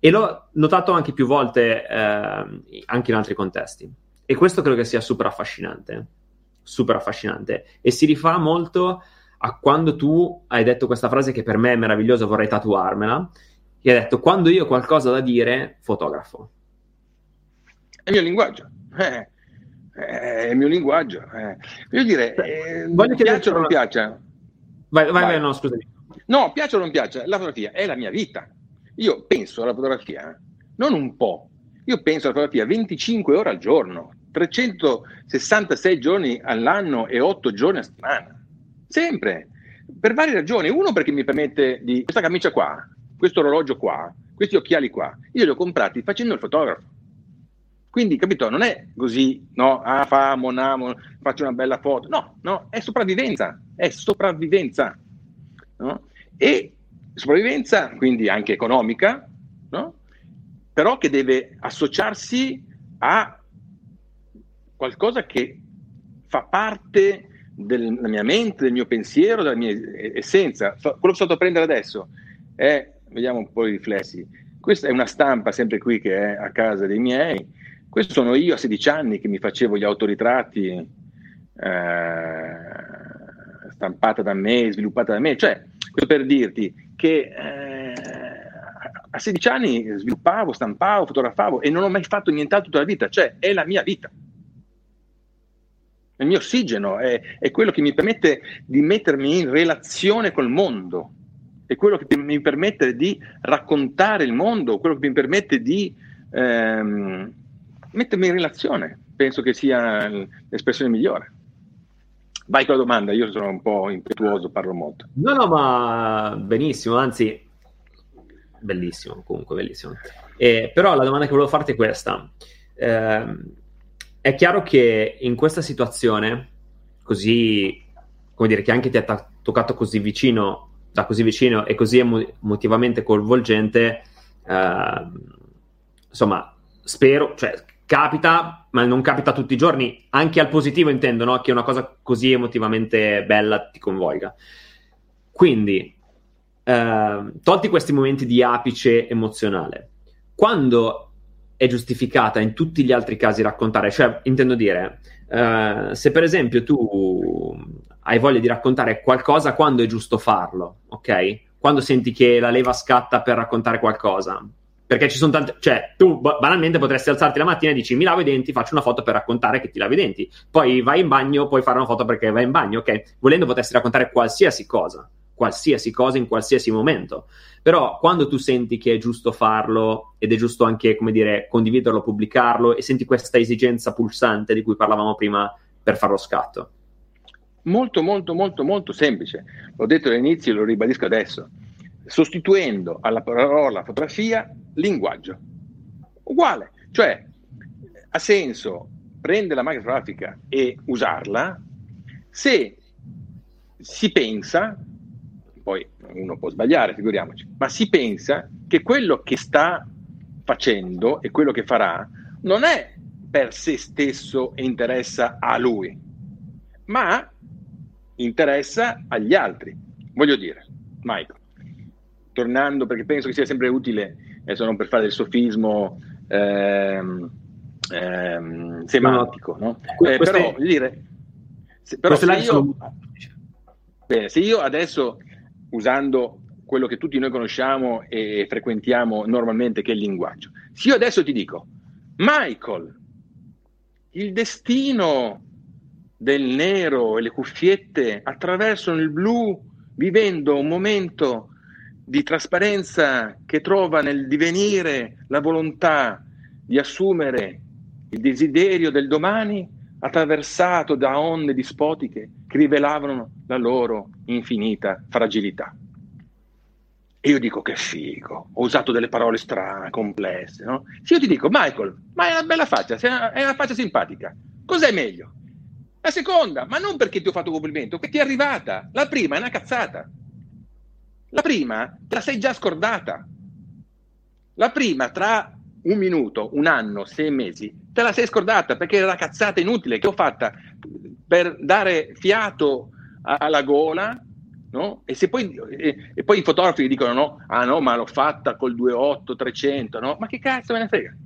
E l'ho notato anche più volte, eh, anche in altri contesti. E questo credo che sia super affascinante. Super affascinante. E si rifà molto a quando tu hai detto questa frase che per me è meravigliosa, vorrei tatuarmela. E hai detto: Quando io ho qualcosa da dire, fotografo. È il mio linguaggio. Eh, è il mio linguaggio. Eh. Voglio dire, eh, Voglio piaccia o non piaccia. Vai, vai, vai, no, scusami. No, piaccia o non piaccia, la fotografia è la mia vita. Io penso alla fotografia non un po', io penso alla fotografia 25 ore al giorno, 366 giorni all'anno e 8 giorni a settimana. Sempre, per varie ragioni. Uno perché mi permette di... Questa camicia qua, questo orologio qua, questi occhiali qua, io li ho comprati facendo il fotografo. Quindi, capito, non è così, no? Ah, famo, namo, faccio una bella foto. No, no, è sopravvivenza, è sopravvivenza. No? E sopravvivenza, quindi anche economica, no? però che deve associarsi a qualcosa che fa parte della mia mente, del mio pensiero, della mia essenza. Quello che sto a prendere adesso è, vediamo un po' i riflessi, questa è una stampa sempre qui che è a casa dei miei, questo sono io a 16 anni che mi facevo gli autoritratti eh, stampata da me, sviluppata da me, cioè questo per dirti che eh, a 16 anni sviluppavo, stampavo, fotografavo e non ho mai fatto nient'altro tutta la vita, cioè è la mia vita. Il mio ossigeno è, è quello che mi permette di mettermi in relazione col mondo, è quello che mi permette di raccontare il mondo, quello che mi permette di ehm, mettermi in relazione. Penso che sia l'espressione migliore. Vai con la domanda, io sono un po' impetuoso, parlo molto. No, no, ma benissimo, anzi, bellissimo, comunque, bellissimo. Eh, però la domanda che volevo farti è questa. Eh, è chiaro che in questa situazione, così, come dire, che anche ti ha t- toccato così vicino da così vicino e così emotivamente coinvolgente, eh, insomma, spero, cioè, capita, ma non capita tutti i giorni, anche al positivo intendo, no? che una cosa così emotivamente bella ti coinvolga. Quindi, eh, tolti questi momenti di apice emozionale, quando è giustificata in tutti gli altri casi raccontare, cioè intendo dire, eh, se per esempio tu hai voglia di raccontare qualcosa quando è giusto farlo, ok? Quando senti che la leva scatta per raccontare qualcosa. Perché ci sono tante, cioè, tu banalmente potresti alzarti la mattina e dici mi lavo i denti, faccio una foto per raccontare che ti lavi i denti. Poi vai in bagno, puoi fare una foto perché vai in bagno, ok? Volendo potresti raccontare qualsiasi cosa, qualsiasi cosa in qualsiasi momento. Però quando tu senti che è giusto farlo ed è giusto anche, come dire, condividerlo, pubblicarlo e senti questa esigenza pulsante di cui parlavamo prima per fare lo scatto. Molto, molto, molto, molto semplice. L'ho detto all'inizio e lo ribadisco adesso. Sostituendo alla parola fotografia linguaggio. Uguale. Cioè, ha senso prendere la macchina fotografica e usarla se si pensa, poi uno può sbagliare, figuriamoci, ma si pensa che quello che sta facendo e quello che farà non è per se stesso e interessa a lui, ma interessa agli altri. Voglio dire, Michael, tornando perché penso che sia sempre utile, adesso non per fare del sofismo ehm, ehm, semantico, no? Eh, però, voglio dire, se, però se io, sono... se io adesso, usando quello che tutti noi conosciamo e frequentiamo normalmente, che è il linguaggio, se io adesso ti dico, Michael, il destino del nero e le cuffiette attraversano il blu vivendo un momento di trasparenza che trova nel divenire la volontà di assumere il desiderio del domani attraversato da onde dispotiche che rivelavano la loro infinita fragilità. E io dico che figo, ho usato delle parole strane, complesse, no? Se io ti dico, Michael, ma è una bella faccia, è una faccia simpatica, cos'è meglio? La seconda, ma non perché ti ho fatto complimento, perché ti è arrivata. La prima è una cazzata. La prima te la sei già scordata. La prima tra un minuto, un anno, sei mesi, te la sei scordata perché era una cazzata inutile che ho fatta per dare fiato alla gola, no? E, se poi, e, e poi i fotografi dicono no, ah no, ma l'ho fatta col 2.8, 300, no? Ma che cazzo me ne frega?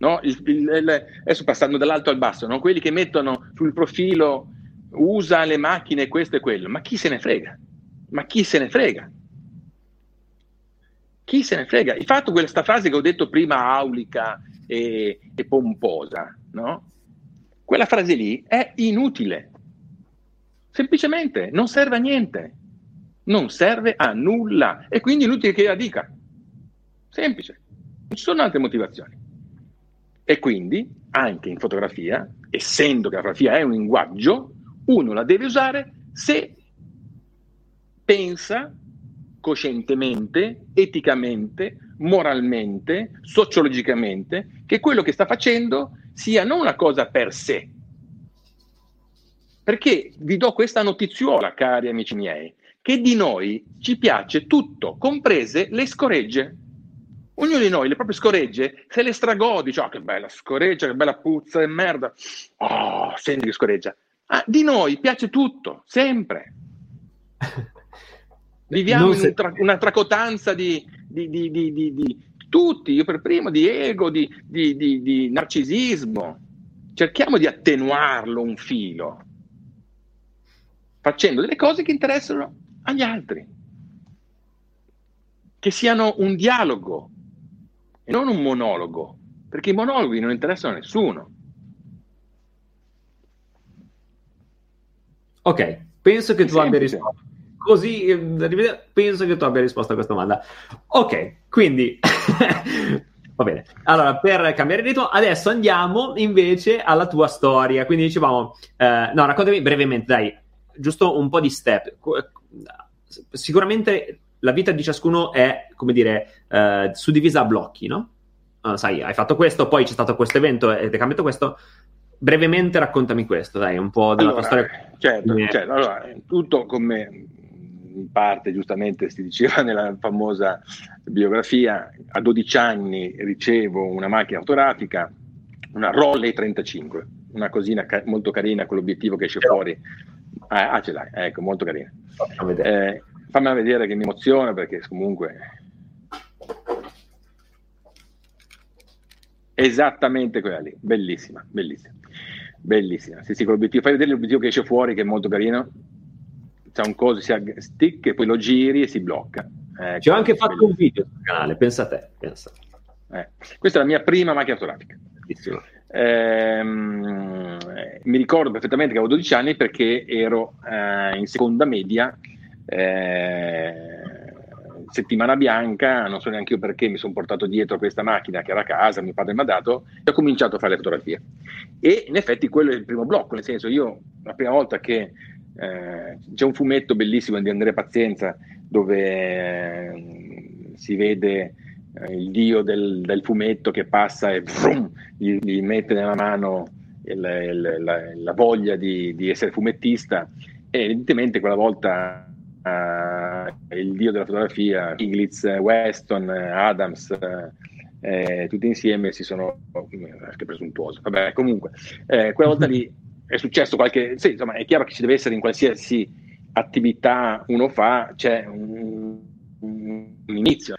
no? il, il, il, adesso passando dall'alto al basso, no? quelli che mettono sul profilo usa le macchine questo e quello, ma chi se ne frega? Ma chi se ne frega? Chi se ne frega? Il fatto questa frase che ho detto prima aulica e, e pomposa, no? Quella frase lì è inutile. Semplicemente non serve a niente. Non serve a nulla. E quindi è inutile che la dica. Semplice. Non ci sono altre motivazioni. E quindi, anche in fotografia, essendo che la fotografia è un linguaggio, uno la deve usare se pensa coscientemente, eticamente, moralmente, sociologicamente, che quello che sta facendo sia non una cosa per sé. Perché vi do questa notiziola, cari amici miei, che di noi ci piace tutto, comprese le scoregge. Ognuno di noi le proprie scoregge se le stragodi, dice, oh, che bella scoreggia, che bella puzza e merda. Oh, senti che scoreggia. Ah, di noi piace tutto, sempre. Viviamo in un tra- una tracotanza di, di, di, di, tutti, io per primo, di ego, di narcisismo. Cerchiamo di attenuarlo un filo, facendo delle cose che interessano agli altri, che siano un dialogo, e non un monologo, perché i monologhi non interessano a nessuno. Ok, penso che tu abbia risposto. Così, eh, penso che tu abbia risposto a questa domanda. Ok, quindi va bene. Allora, per cambiare ritmo, adesso andiamo invece alla tua storia. Quindi dicevamo, eh, no, raccontami brevemente, dai, giusto un po' di step. Sicuramente la vita di ciascuno è, come dire, eh, suddivisa a blocchi, no? Uh, sai, hai fatto questo, poi c'è stato questo evento ed è cambiato questo. Brevemente raccontami questo, dai, un po' della allora, tua storia. Certo, certo. Allora, tutto come in parte giustamente si diceva nella famosa biografia, a 12 anni ricevo una macchina fotografica, una Rolley 35, una cosina ca- molto carina con l'obiettivo che esce fuori. Ah, ah ce l'hai, ecco, molto carina. Eh, fammela vedere che mi emoziona perché comunque... Esattamente quella lì, bellissima, bellissima, bellissima. Sì, sì, con l'obiettivo, fai vedere l'obiettivo che esce fuori che è molto carino c'è un coso, si stick e poi lo giri e si blocca. Eh, Ci ho anche fatto bellissimo. un video sul canale, pensa a te. Pensa. Eh, questa è la mia prima macchina fotografica. Ehm, mi ricordo perfettamente che avevo 12 anni perché ero eh, in seconda media, eh, settimana bianca, non so neanche io perché mi sono portato dietro questa macchina che era a casa, mio padre mi ha dato, e ho cominciato a fare le fotografie. E in effetti quello è il primo blocco, nel senso io la prima volta che eh, c'è un fumetto bellissimo di Andrea Pazienza dove eh, si vede eh, il dio del, del, fumetto che passa e vrum, gli, gli, mette nella mano il, il, la, la, voglia di, di, essere fumettista e evidentemente quella volta uh, il dio della fotografia, Stiglitz, Weston, Adams, eh, tutti insieme si sono che presuntuoso vabbè comunque eh, quella volta lì è successo qualche... Sì, insomma, è chiaro che ci deve essere in qualsiasi attività uno fa, c'è un, un inizio.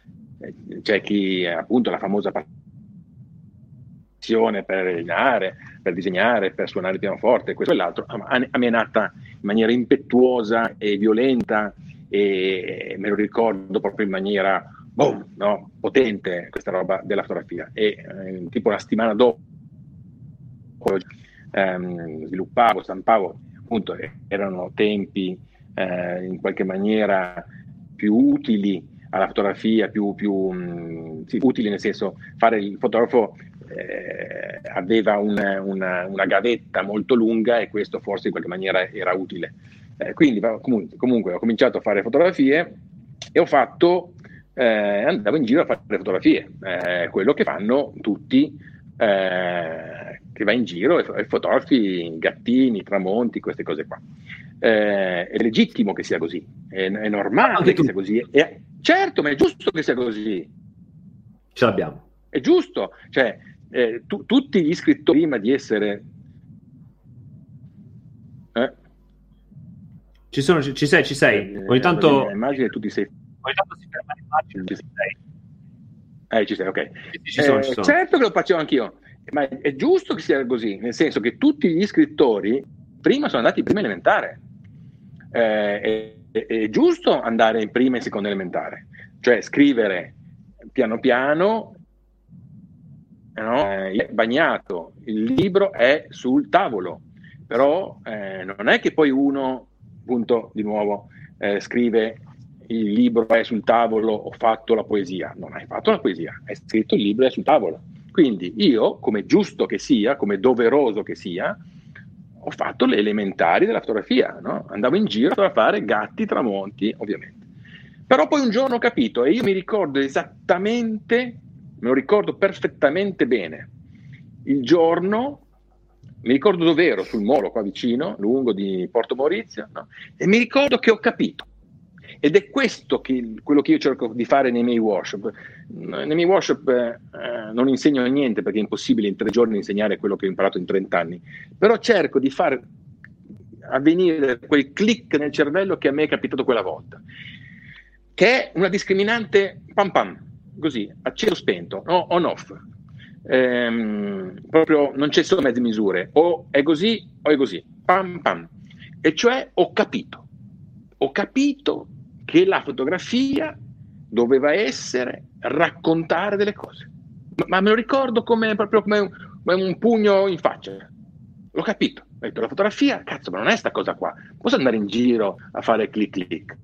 C'è chi, appunto, la famosa passione per allenare, per disegnare, per suonare il pianoforte, questo e l'altro. A, a me è nata in maniera impetuosa e violenta e me lo ricordo proprio in maniera boom, no? potente questa roba della fotografia. E eh, tipo una settimana dopo ehm, sviluppavo, stampavo, appunto erano tempi eh, in qualche maniera più utili alla fotografia, più, più mh, sì, utili nel senso fare il fotografo eh, aveva una, una, una, gavetta molto lunga e questo forse in qualche maniera era utile. Eh, quindi comunque, comunque, ho cominciato a fare fotografie e ho fatto, eh, andavo in giro a fare fotografie, eh, quello che fanno tutti eh, che va in giro e, e fotografi gattini, tramonti, queste cose qua. Eh, è legittimo che sia così, è, è normale che sia così. È, certo, ma è giusto che sia così. Ce l'abbiamo. È giusto, cioè eh, tu, tutti gli scrittori prima di essere... Eh? Ci, sono, ci, ci, sei, ci sei. Eh, Ogni tanto... Immagino che tu ti sei... Ogni tanto si ferma l'immagine, ci sei. Eh, ci sei, ok. Ci sono, ci sono. Certo che lo facevo anch'io ma è giusto che sia così, nel senso che tutti gli scrittori prima sono andati in prima elementare. Eh, è, è, giusto andare in prima e seconda elementare, cioè scrivere piano piano, no? eh, bagnato, il libro è sul tavolo, però eh, non è che poi uno, appunto, di nuovo, eh, scrive il libro è sul tavolo, ho fatto la poesia. Non hai fatto la poesia, hai scritto il libro è sul tavolo. Quindi io, come giusto che sia, come doveroso che sia, ho fatto le elementari della fotografia, no? andavo in giro a fotografare gatti, tramonti, ovviamente. Però poi un giorno ho capito e io mi ricordo esattamente, me lo ricordo perfettamente bene, il giorno, mi ricordo dove ero, sul molo qua vicino, lungo di Porto Maurizio, no? e mi ricordo che ho capito ed è questo che, quello che io cerco di fare nei miei workshop. Nei miei workshop eh, non insegno niente perché è impossibile in tre giorni insegnare quello che ho imparato in 30 anni, però cerco di far avvenire quel click nel cervello che a me è capitato quella volta, che è una discriminante pam pam, così, acceso spento, no? on off. Ehm, proprio non c'è solo mezze misure, o è così o è così, pam pam. E cioè ho capito, ho capito che la fotografia doveva essere raccontare delle cose. Ma, ma me lo ricordo come, proprio come un, come un, pugno in faccia. L'ho capito. Ho detto, la fotografia, cazzo, ma non è sta cosa qua. Posso andare in giro a fare clic clic.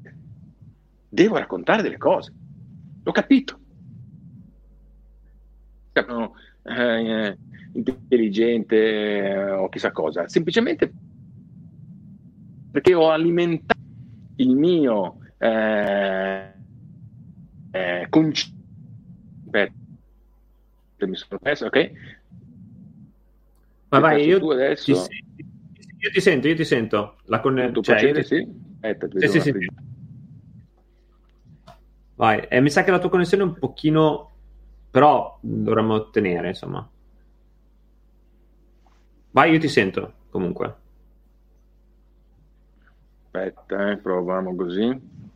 Devo raccontare delle cose. L'ho capito. No, eh, intelligente eh, o chissà cosa. Semplicemente perché ho alimentato il mio eh, eh, conc- Aspetta, mi sono perso, ok? Ma vai, io, ti, io ti sento, io ti sento. La conne- cioè, ti... sì? Aspetta, sì, sì, sì. Vai, eh, mi sa che la tua connessione è un pochino, però dovremmo ottenere, insomma. Vai, io ti sento, comunque. Aspetta, eh, proviamo così.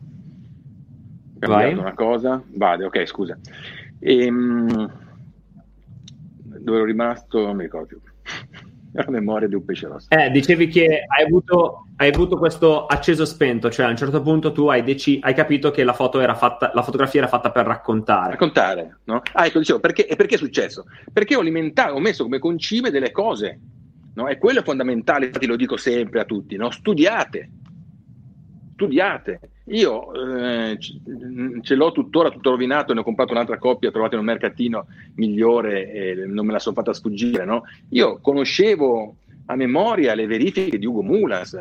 Vai. una cosa. Vade, ok, scusa. Ehm, dove ero rimasto? Non mi ricordo più. La memoria di un pesce rosso. Eh, dicevi che hai avuto, hai avuto questo acceso spento, cioè a un certo punto tu hai, deci- hai capito che la, foto era fatta, la fotografia era fatta per raccontare. Raccontare, no? Ah, ecco, dicevo, perché, e perché è successo? Perché ho alimentato, ho messo come concime delle cose, no? E quello è fondamentale, infatti lo dico sempre a tutti, no? Studiate, studiate. Io eh, ce l'ho tuttora tutto rovinato, ne ho comprato un'altra coppia trovata in un mercatino migliore e non me la sono fatta sfuggire. No? Io conoscevo a memoria le verifiche di Ugo Mulas.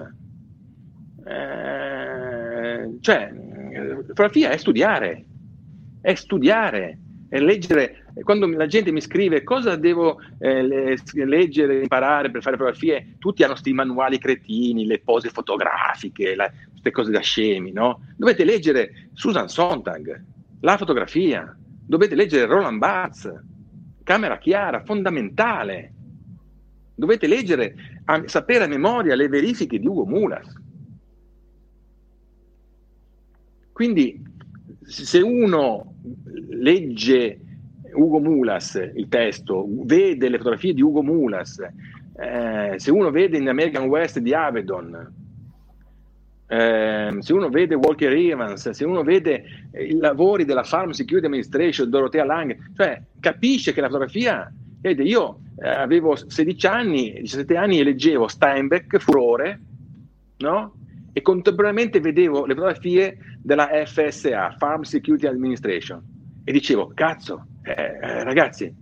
Eh, cioè, fotografia è studiare, è studiare, è leggere. Quando la gente mi scrive cosa devo eh, leggere, imparare per fare fotografie, tutti hanno questi manuali cretini, le pose fotografiche, la, queste cose da scemi, no? Dovete leggere Susan Sontag, la fotografia, dovete leggere Roland Barthes, camera chiara, fondamentale. Dovete leggere, a, sapere a memoria le verifiche di Ugo Mulas. Quindi, se uno legge Ugo Mulas, il testo, vede le fotografie di Ugo Mulas, eh, se uno vede in American West di Avedon, eh, se uno vede Walker Evans, se uno vede i lavori della Farm Security Administration, Dorothea Lang, cioè capisce che la fotografia, vede, io eh, avevo 16 anni, 17 anni e leggevo Steinbeck, Furore, no? E contemporaneamente vedevo le fotografie della FSA, Farm Security Administration, e dicevo, cazzo, eh, eh, ragazzi,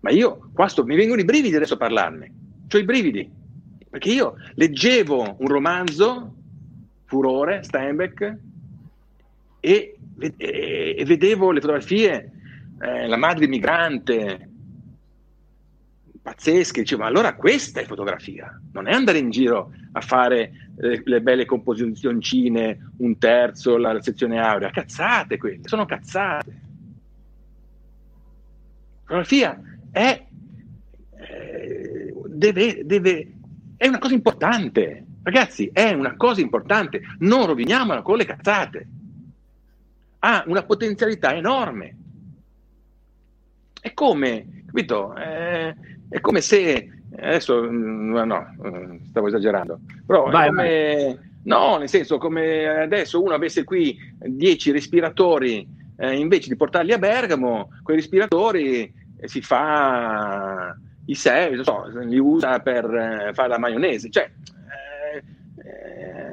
ma io qua sto, mi vengono i brividi adesso a parlarne, ho i brividi, perché io leggevo un romanzo Furore, Steinbeck, e, e, vedevo le fotografie, eh, la madre migrante, pazzesche, dicevo, ma allora questa è fotografia, non è andare in giro a fare eh, le belle composizioncine, un terzo, la, la sezione aurea, cazzate quelle, sono cazzate. Fotografia è, eh, deve, deve, è una cosa importante, Ragazzi, è una cosa importante, non roviniamola con le cazzate. Ha una potenzialità enorme. È come, capito? È, è come se, adesso, mm, no, no, mm, stavo esagerando, però vai, come, no, nel senso, come adesso uno avesse qui 10 respiratori, eh, invece di portarli a Bergamo, quei respiratori eh, si fa i sei, so, li usa per eh, fare la maionese, cioè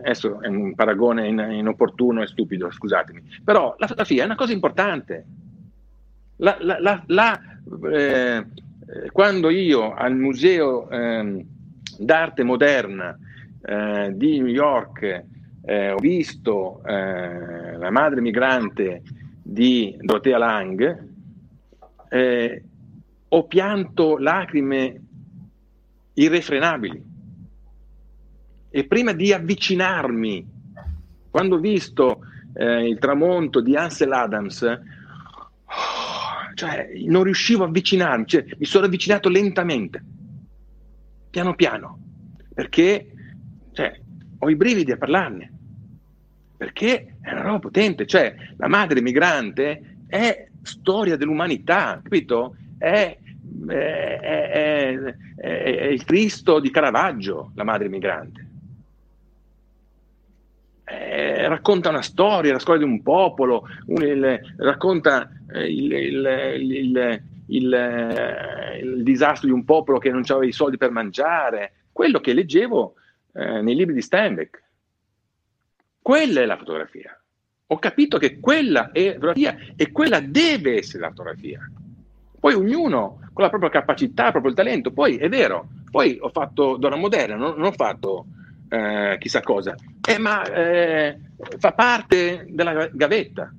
adesso è un paragone in, inopportuno e stupido, scusatemi, però la fotografia è una cosa importante. La, la, la, eh, quando io al Museo eh, d'arte moderna eh, di New York eh, ho visto eh, la madre migrante di Dorothea Lang, eh, ho pianto lacrime irrefrenabili e prima di avvicinarmi, quando ho visto eh, il tramonto di Ansel Adams, cioè, non riuscivo a avvicinarmi, cioè, mi sono avvicinato lentamente, piano piano, perché cioè, ho i brividi a parlarne, perché è una roba potente, cioè la madre migrante è storia dell'umanità, capito? È, è, è, è il Cristo di Caravaggio, la madre migrante eh, racconta una storia, la storia di un popolo, un, il, racconta eh, il, il, il, disastro di un popolo che non aveva i soldi per mangiare, quello che leggevo eh, nei libri di Steinbeck. Quella è la fotografia. Ho capito che quella è la fotografia e quella deve essere la fotografia. Poi ognuno con la propria capacità, il proprio talento. Poi è vero, poi ho fatto donna moderna, non, non ho fatto eh, chissà cosa, eh, ma eh, fa parte della gavetta.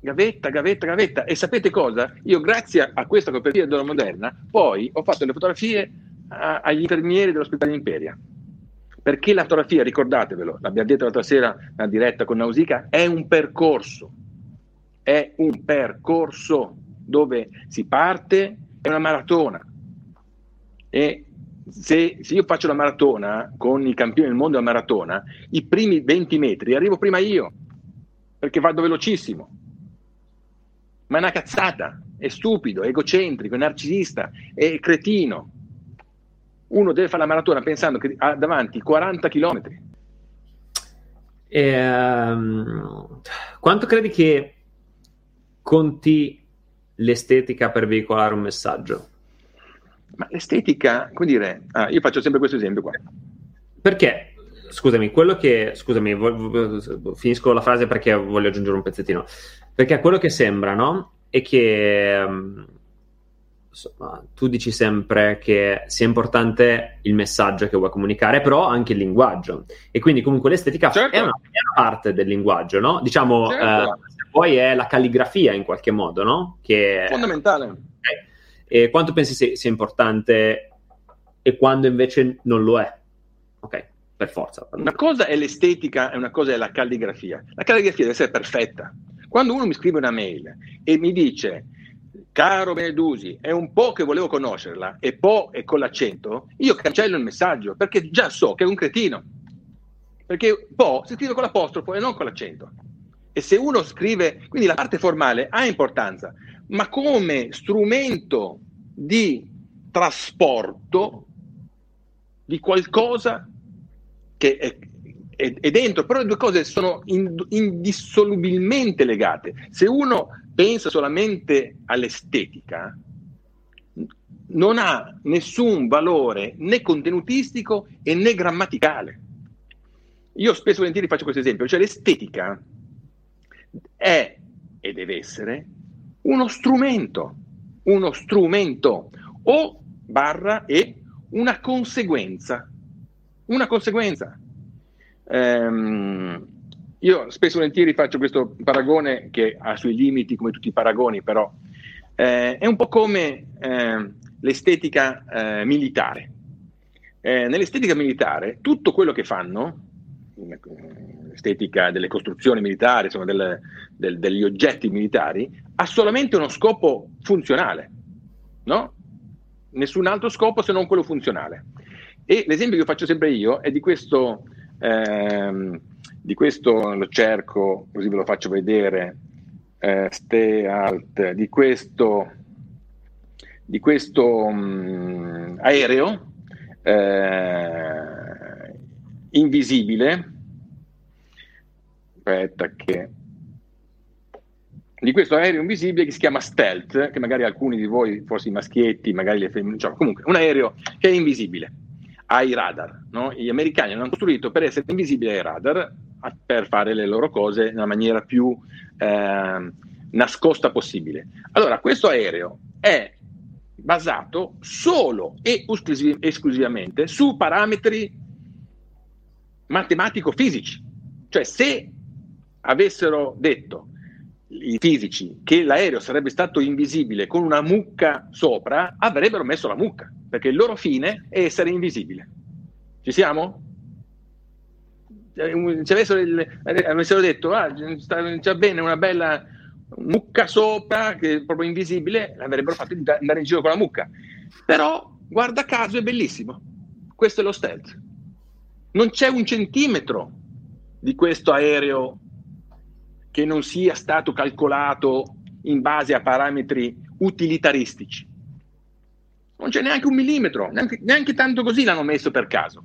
Gavetta, gavetta, gavetta. E sapete cosa? Io, grazie a questa copertina della moderna, poi ho fatto le fotografie a, agli infermieri dell'ospedale Imperia. Perché la fotografia, ricordatevelo, l'abbiamo detto l'altra sera nella diretta con Nausicaa, è un percorso, è un percorso dove si parte, è una maratona. E se, se, io faccio la maratona con i campioni del mondo della maratona, i primi 20 metri arrivo prima io, perché vado velocissimo. Ma è una cazzata, è stupido, è egocentrico, è narcisista, è cretino. Uno deve fare la maratona pensando che ha davanti 40 km. Ehm, quanto credi che conti l'estetica per veicolare un messaggio? Ma l'estetica, come dire, ah, io faccio sempre questo esempio qua. Perché, scusami, quello che, scusami, finisco la frase perché voglio aggiungere un pezzettino, perché quello che sembra, no? È che, mm, insomma, tu dici sempre che sia importante il messaggio che vuoi comunicare, però anche il linguaggio. E quindi comunque l'estetica certo. è, una, è, una, parte del linguaggio, no? Diciamo, certo. eh, poi è la calligrafia in qualche modo, no? Che Fondamentale. E quanto pensi sia, sia importante e quando invece non lo è? Ok, per forza. Una cosa è l'estetica e una cosa è la calligrafia. La calligrafia deve essere perfetta. Quando uno mi scrive una mail e mi dice caro Benedusi, è un po' che volevo conoscerla e po' è con l'accento, io cancello il messaggio perché già so che è un cretino. Perché po' si scrive con l'apostrofo e non con l'accento. E se uno scrive, quindi la parte formale ha importanza, ma come strumento di trasporto di qualcosa che è, è, è, dentro, però le due cose sono indissolubilmente legate. Se uno pensa solamente all'estetica, non ha nessun valore né contenutistico e né grammaticale. Io spesso e volentieri faccio questo esempio, cioè l'estetica è e deve essere uno strumento, uno strumento o barra e una conseguenza. Una conseguenza. Ehm, io spesso e volentieri faccio questo paragone che ha suoi limiti come tutti i paragoni, però eh, è un po' come eh, l'estetica eh, militare. Eh, nell'estetica militare tutto quello che fanno, l'estetica delle costruzioni militari, insomma del, del, degli oggetti militari, ha solamente uno scopo funzionale, no? Nessun altro scopo se non quello funzionale. E l'esempio che faccio sempre io è di questo, ehm, di questo lo cerco, così ve lo faccio vedere, eh, stay alt, di questo, di questo mh, mm, aereo eh, invisibile. Aspetta che di questo aereo invisibile che si chiama Stealth, che magari alcuni di voi, forse i maschietti, magari le femmine, cioè, comunque un aereo che è invisibile ai radar. No? Gli americani l'hanno costruito per essere invisibili ai radar, per fare le loro cose nella maniera più eh, nascosta possibile. Allora, questo aereo è basato solo e esclusivamente su parametri matematico-fisici. Cioè, se avessero detto i fisici che l'aereo sarebbe stato invisibile con una mucca sopra, avrebbero messo la mucca, perché il loro fine è essere invisibile. Ci siamo? Ci avessero, il, avessero detto, ah, c'è bene una bella mucca sopra, che è proprio invisibile, l'avrebbero fatto andare in giro con la mucca. Però, guarda caso, è bellissimo. Questo è lo stealth. Non c'è un centimetro di questo aereo che non sia stato calcolato in base a parametri utilitaristici. Non c'è neanche un millimetro, neanche, neanche tanto così l'hanno messo per caso.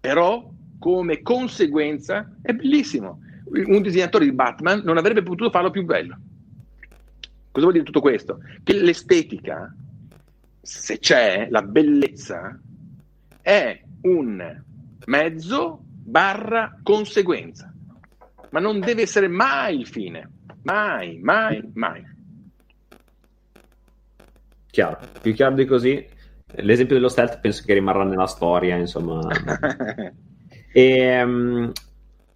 Però, come conseguenza, è bellissimo. Un disegnatore di Batman non avrebbe potuto farlo più bello. Cosa vuol dire tutto questo? Che l'estetica, se c'è, la bellezza, è un mezzo barra conseguenza ma non deve essere mai il fine. Mai, mai, mai. Chiaro, più chiaro di così. L'esempio dello stealth penso che rimarrà nella storia, insomma. e, um,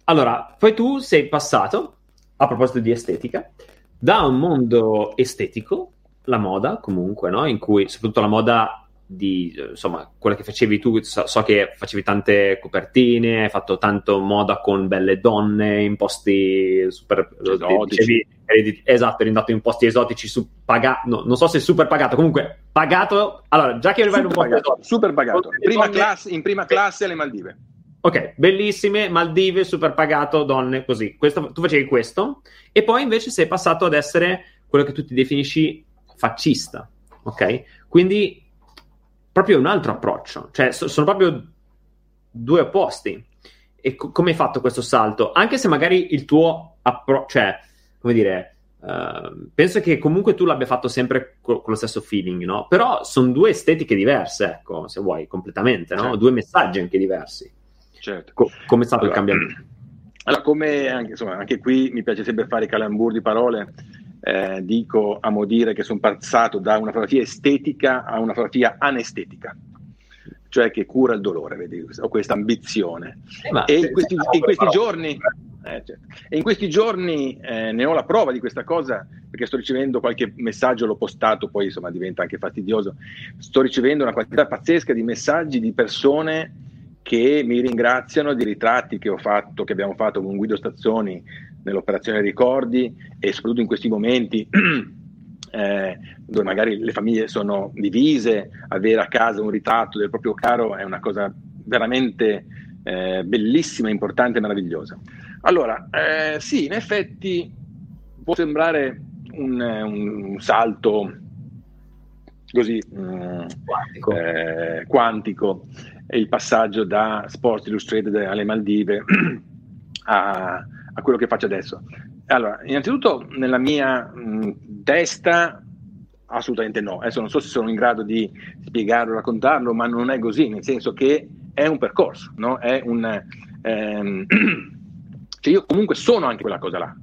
allora, poi tu sei passato, a proposito di estetica, da un mondo estetico, la moda comunque, no? in cui soprattutto la moda di insomma quello che facevi tu so, so, che facevi tante copertine hai fatto tanto moda con belle donne in posti super esotici. dicevi, eri, esatto eri andato in posti esotici su, paga, no, non so se super pagato comunque pagato allora già che arrivai in un posto pagato, esotico, super pagato. prima donne, classe, in prima classe alle Maldive. Ok bellissime Maldive super pagato donne così. Questo, tu facevi questo e poi invece sei passato ad essere quello che tu ti definisci fascista ok? Quindi proprio un altro approccio, cioè so, sono proprio due opposti. E co- come hai fatto questo salto? Anche se magari il tuo approccio, cioè, come dire, uh, penso che comunque tu l'abbia fatto sempre co- con lo stesso feeling, no? Però sono due estetiche diverse, ecco, se vuoi, completamente, no? Certo. Due messaggi anche diversi. Certo. Co- come è stato allora, il cambiamento? Allora, come anche, insomma, anche qui mi piace sempre fare i calambur di parole eh, dico, amo dire che sono passato da una fotografia estetica a una fotografia anestetica, cioè che cura il dolore, vedi, ho questa ambizione. Eh, e in questi, in questi giorni... Eh, certo. E in questi giorni eh, ne ho la prova di questa cosa perché sto ricevendo qualche messaggio, l'ho postato, poi insomma diventa anche fastidioso. Sto ricevendo una quantità pazzesca di messaggi di persone che mi ringraziano di ritratti che ho fatto, che abbiamo fatto con Guido Stazzoni nell'operazione ricordi e soprattutto in questi momenti eh, dove magari le famiglie sono divise, avere a casa un ritratto del proprio caro è una cosa veramente eh, bellissima, importante e meravigliosa. Allora, eh, sì, in effetti può sembrare un, un salto così mm, quantico. Eh, quantico il passaggio da Sports Illustrated alle Maldive a, a quello che faccio adesso? Allora, innanzitutto nella mia mh, testa assolutamente no. Adesso non so se sono in grado di spiegarlo, raccontarlo, ma non è così, nel senso che è un percorso, no? È un, ehm, cioè io comunque sono anche quella cosa là.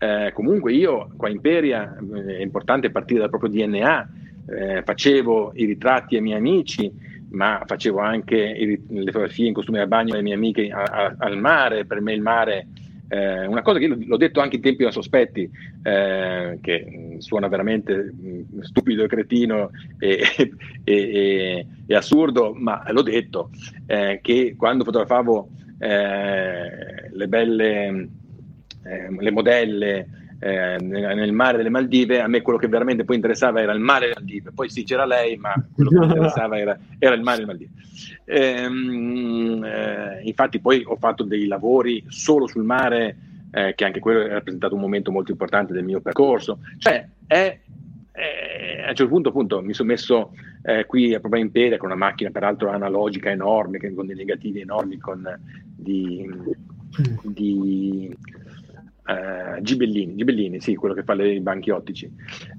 Eh, comunque io qua in Peria eh, è importante partire dal proprio DNA, eh, facevo i ritratti ai miei amici, ma facevo anche i, le fotografie in costume da bagno alle mie amiche a, a, al mare, per me il mare eh, una cosa che io l'ho detto anche in tempi da sospetti, eh, che suona veramente stupido e cretino e, e, e, e assurdo, ma l'ho detto, eh, che quando fotografavo eh, le belle, eh, le modelle eh, nel mare delle Maldive, a me quello che veramente poi interessava era il mare delle Maldive, poi sì c'era lei, ma quello che mi interessava era, era, il mare delle Maldive. Ehm, eh, infatti poi ho fatto dei lavori solo sul mare, eh, che anche quello ha rappresentato un momento molto importante del mio percorso. Cioè, è, è, a un certo punto appunto mi sono messo eh, qui a Prova Imperia con una macchina peraltro analogica enorme, con dei negativi enormi, con di, di eh, Gibellini, Gibellini, sì, quello che fa i banchi ottici.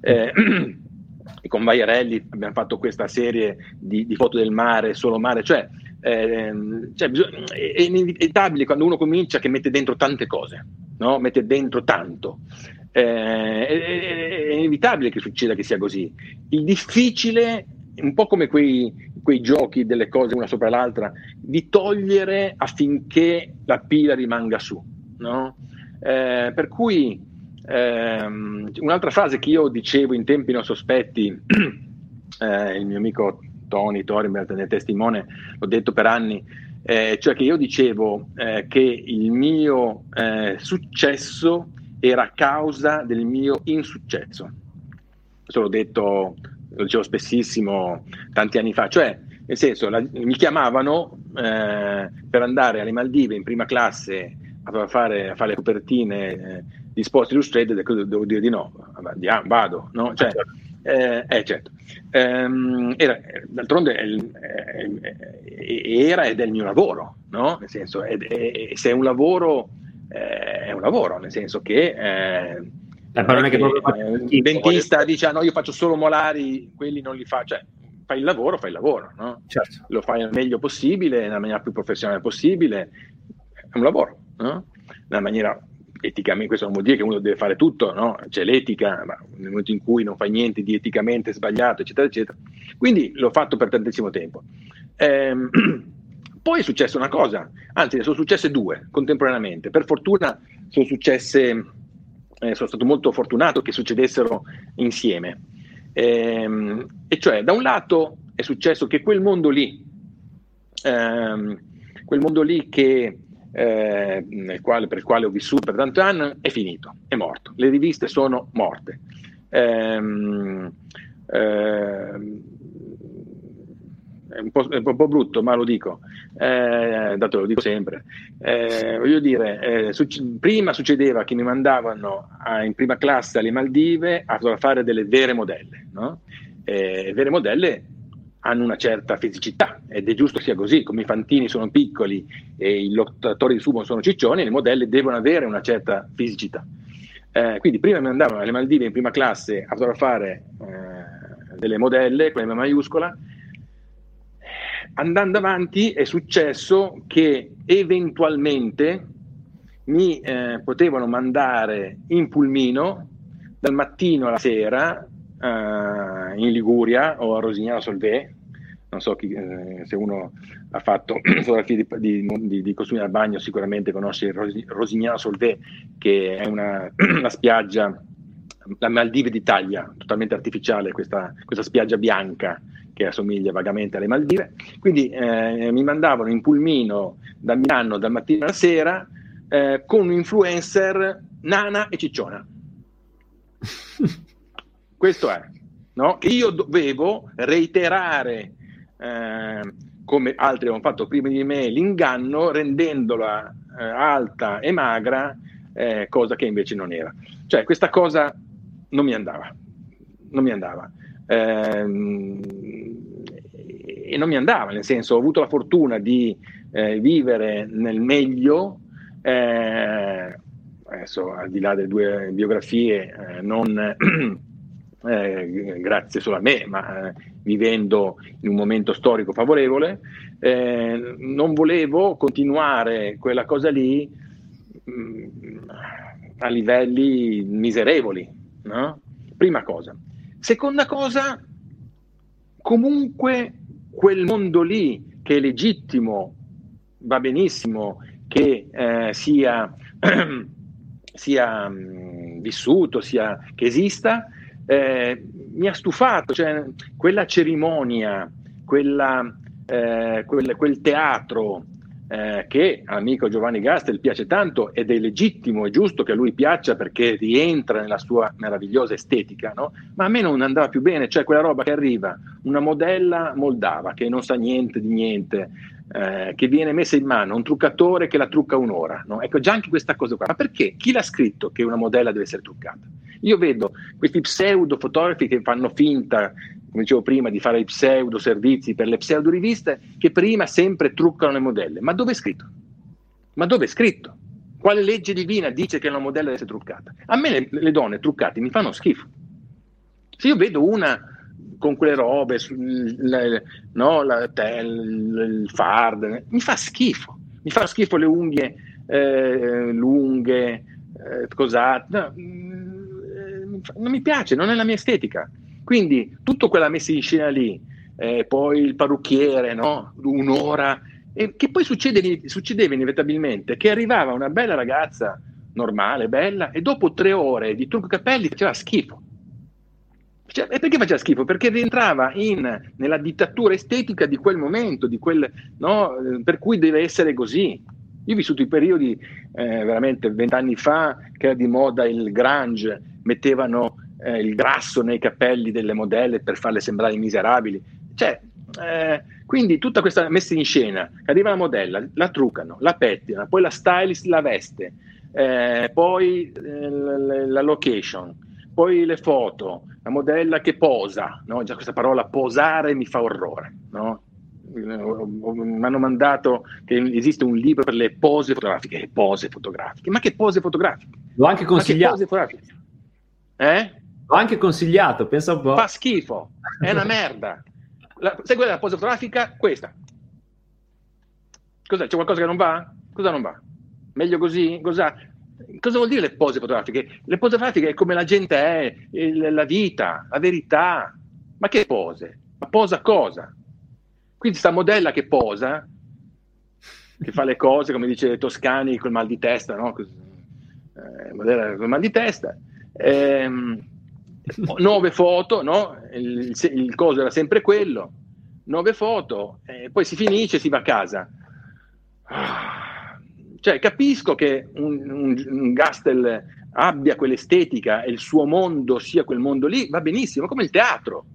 Eh, con Vaiarelli abbiamo fatto questa serie di, di foto del mare, solo mare, cioè, eh, cioè è inevitabile quando uno comincia che mette dentro tante cose, no? mette dentro tanto. Eh, è, è, inevitabile che succeda che sia così. Il difficile, un po' come quei, quei giochi delle cose una sopra l'altra, di togliere affinché la pila rimanga su. No? Eh, per cui ehm, un'altra frase che io dicevo in tempi non sospetti, eh, il mio amico Tony Torinbert ne è testimone, l'ho detto per anni, eh, cioè che io dicevo eh, che il mio eh, successo era causa del mio insuccesso. Questo l'ho detto, lo dicevo spessissimo tanti anni fa, cioè nel senso la, mi chiamavano per andare alle Maldive in prima classe a fare, a fare le copertine eh, di Sports Illustrated e devo dire di no, vado, no? Cioè, eh, eh, certo. Ehm, era, d'altronde è, è, è, era ed è il mio lavoro, no? Nel senso, se è un lavoro, eh, è un lavoro, nel senso che... Eh, eh non è che proprio il dentista dice ah, no io faccio solo molari quelli non li fa cioè fai il lavoro fai il lavoro no? certo. lo fai al meglio possibile nella maniera più professionale possibile è un lavoro no? nella maniera eticamente, questo non vuol dire che uno deve fare tutto, no? c'è l'etica, ma nel momento in cui non fai niente di eticamente sbagliato, eccetera, eccetera. Quindi l'ho fatto per tantissimo tempo. Ehm, poi è successa una cosa, anzi ne sono successe due contemporaneamente. Per fortuna sono successe, eh, sono stato molto fortunato che succedessero insieme. Ehm, e cioè, da un lato è successo che quel mondo lì, ehm, quel mondo lì che, eh, quale, per il quale ho vissuto per tanti anni, è finito, è morto. Le riviste sono morte. Ehm, ehm, è un, po', è un po', brutto, ma lo dico, eh, dato lo dico sempre. Eh, voglio dire, eh, succe- prima succedeva che mi mandavano a, in prima classe alle Maldive a fare delle vere modelle, no? Le vere modelle hanno una certa fisicità ed è giusto sia così, come i fantini sono piccoli e i lottatori di sumo sono ciccioni, le modelle devono avere una certa fisicità. Eh, quindi prima mi andavano alle Maldive in prima classe a fotografare eh, delle modelle con la maiuscola andando avanti è successo che eventualmente mi eh, potevano mandare in pulmino dal mattino alla sera eh, in Liguria o a Rosignano Solvay. Non so chi, eh, se uno ha fatto fotografie di, di, di, costumi al bagno, sicuramente conosce Rosignano Solvay, che è una, una spiaggia, la Maldive d'Italia, totalmente artificiale, questa, questa spiaggia bianca che assomiglia vagamente alle Maldive. Quindi eh, mi mandavano in pulmino da Milano dal mattino alla sera eh, con un influencer nana e cicciona. Questo è, no? che io dovevo reiterare, eh, come altri avevano fatto prima di me, l'inganno rendendola eh, alta e magra, eh, cosa che invece non era. Cioè questa cosa non mi andava, non mi andava. Ehm, e non mi andava, nel senso ho avuto la fortuna di eh, vivere nel meglio, eh, adesso al di là delle due biografie, eh, non eh, grazie solo a me, ma eh, vivendo in un momento storico favorevole, eh, non volevo continuare quella cosa lì mh, mm, a livelli miserevoli, no? prima cosa. Seconda cosa, comunque quel mondo lì che è legittimo, va benissimo che eh, sia, sia mh, mm, vissuto, sia, che esista, eh, mi ha stufato, cioè, quella cerimonia, quella, eh, quel, quel, teatro eh, che all'amico Giovanni Gastel piace tanto ed è legittimo e giusto che a lui piaccia perché rientra nella sua meravigliosa estetica, no? ma a me non andava più bene, cioè quella roba che arriva, una modella moldava che non sa niente di niente, eh, che viene messa in mano un truccatore che la trucca un'ora. No? Ecco, già anche questa cosa qua. Ma perché? Chi l'ha scritto che una modella deve essere truccata? Io vedo questi pseudo fotografi che fanno finta come dicevo prima, di fare i pseudo servizi per le pseudo riviste che prima sempre truccano le modelle. Ma dove è scritto? Ma dove è scritto? Quale legge divina dice che una modella deve essere truccata? A me le, le donne truccate mi fanno schifo. Se io vedo una con quelle robe, le, no, la, tel, il fard, mi fa schifo. Mi fa schifo le unghie eh, lunghe, eh, cosate. No, mm, non mi piace, non è la mia estetica. Quindi tutta quella messa in scena lì, eh, poi il parrucchiere, no? un'ora, e che poi succede, succedeva inevitabilmente che arrivava una bella ragazza normale, bella, e dopo tre ore di trucco capelli faceva schifo. Cioè, e perché faceva schifo? Perché rientrava in, nella dittatura estetica di quel momento, di quel, no? per cui deve essere così. Io ho vissuto i periodi eh, veramente vent'anni fa che era di moda il grunge, mettevano eh, il grasso nei capelli delle modelle per farle sembrare miserabili. Cioè, eh, quindi tutta questa messa in scena, arriva la modella, la truccano, la pettinano, poi la stylist la veste, eh, poi eh, la, location, poi le foto, la modella che posa, no? già questa parola posare mi fa orrore. No? mi hanno mandato che esiste un libro per le pose fotografiche. Pose fotografiche? Ma che pose fotografiche? L'ho anche consigliato. Eh? L'ho anche consigliato, pensa un po'. Fa schifo, è una merda. La, quella della posa fotografica? Questa. Cos'è? C'è qualcosa che non va? Cosa non va? Meglio così? Cosa, cosa vuol dire le pose fotografiche? Le pose fotografiche è come la gente è, il, la vita, la verità. Ma che pose? Ma posa cosa? Quindi sta modella che posa, che fa le cose, come dice Toscani, col mal di testa, no? Eh, modella col mal di testa. Ehm, nuove foto, no? il, il, coso era sempre quello, nove foto, eh, poi si finisce e si va a casa. Ah, cioè, capisco che un, un, un Gastel abbia quell'estetica e il suo mondo sia quel mondo lì, va benissimo, come il teatro.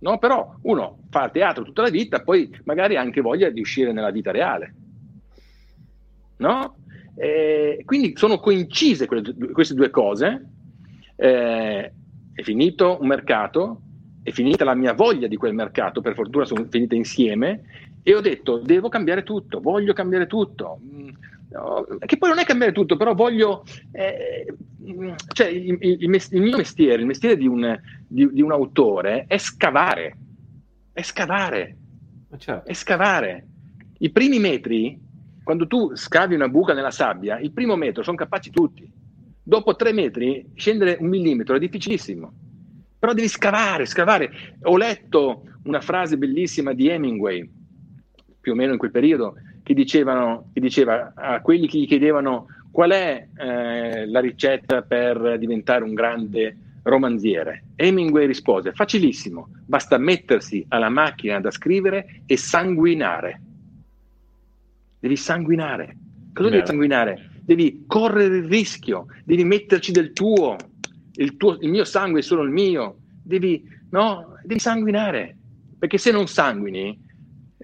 No? Però uno fa teatro tutta la vita, poi magari ha anche voglia di uscire nella vita reale. No? Eh, quindi sono coincise quelle, queste due cose. Eh, è finito un mercato, è finita la mia voglia di quel mercato, per fortuna sono finite insieme, e ho detto devo cambiare tutto, voglio cambiare tutto. Che poi non è cambiare tutto, però voglio... Eh, cioè, il, il, il, mio mestiere, il mestiere di un, di, di un autore è scavare, è scavare, certo. è scavare. I primi metri quando tu scavi una buca nella sabbia, il primo metro sono capaci tutti. Dopo tre metri scendere un millimetro è difficilissimo. Però devi scavare, scavare. Ho letto una frase bellissima di Hemingway, più o meno in quel periodo, che, dicevano, che diceva a quelli che gli chiedevano qual è eh, la ricetta per diventare un grande romanziere. Hemingway rispose, facilissimo, basta mettersi alla macchina da scrivere e sanguinare devi sanguinare. Cosa devi sanguinare? Devi correre il rischio, devi metterci del tuo, il, tuo, il mio sangue è solo il mio, devi, no, devi sanguinare, perché se non sanguini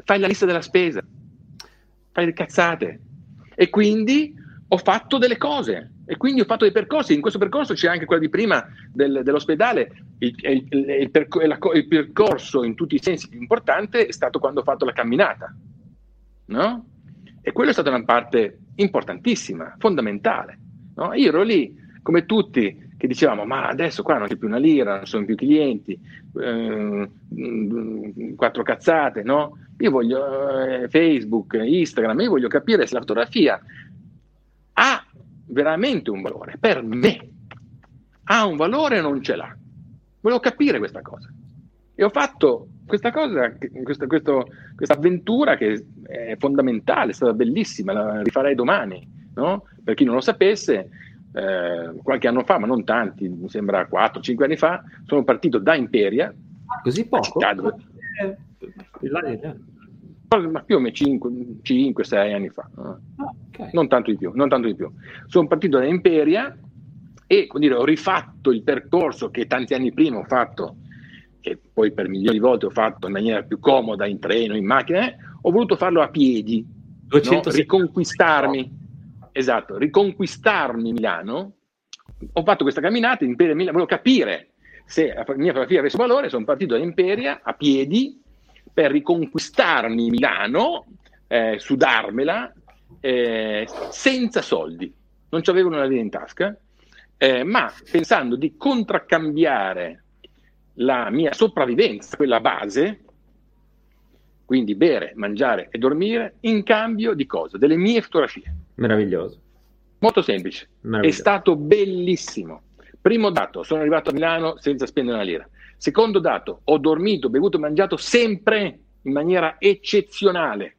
fai la lista della spesa, fai le cazzate. E quindi ho fatto delle cose, e quindi ho fatto dei percorsi. In questo percorso c'è anche quello di prima del, dell'ospedale. Il, il, il, percor- il, percorso in tutti i sensi più importante è stato quando ho fatto la camminata. No? E quella è stata una parte importantissima, fondamentale. No? Io ero lì, come tutti, che dicevamo, ma adesso qua non c'è più una lira, non sono più clienti, eh, quattro cazzate, no? Io voglio eh, Facebook, Instagram, io voglio capire se la fotografia ha veramente un valore, per me. Ha un valore o non ce l'ha? Volevo capire questa cosa. E ho fatto questa cosa, questa, questo, questa avventura che è fondamentale, è stata bellissima, la rifarei domani, no? Per chi non lo sapesse, eh, qualche anno fa, ma non tanti, mi sembra 4-5 anni fa, sono partito da Imperia. Così poco? Dove... Eh, ma più o meno 5-6 anni fa, ah, okay. non, tanto di più, non tanto di più. Sono partito da Imperia e dire, ho rifatto il percorso che tanti anni prima ho fatto che poi per milioni di volte ho fatto in maniera più comoda in treno, in macchina, eh, ho voluto farlo a piedi, no? riconquistarmi, esatto, riconquistarmi Milano. Ho fatto questa camminata in Imperia Milano, volevo capire se la mia fotografia avesse valore, sono partito da Imperia a piedi per riconquistarmi Milano, eh, sudarmela, eh, senza soldi. Non c'avevo una linea in tasca, eh, ma pensando di contraccambiare la mia sopravvivenza, quella base, quindi bere, mangiare e dormire, in cambio di cosa? Delle mie fotografie. Meraviglioso. Molto semplice. È stato bellissimo. Primo dato, sono arrivato a Milano senza spendere una lira. Secondo dato, ho dormito, bevuto e mangiato sempre in maniera eccezionale.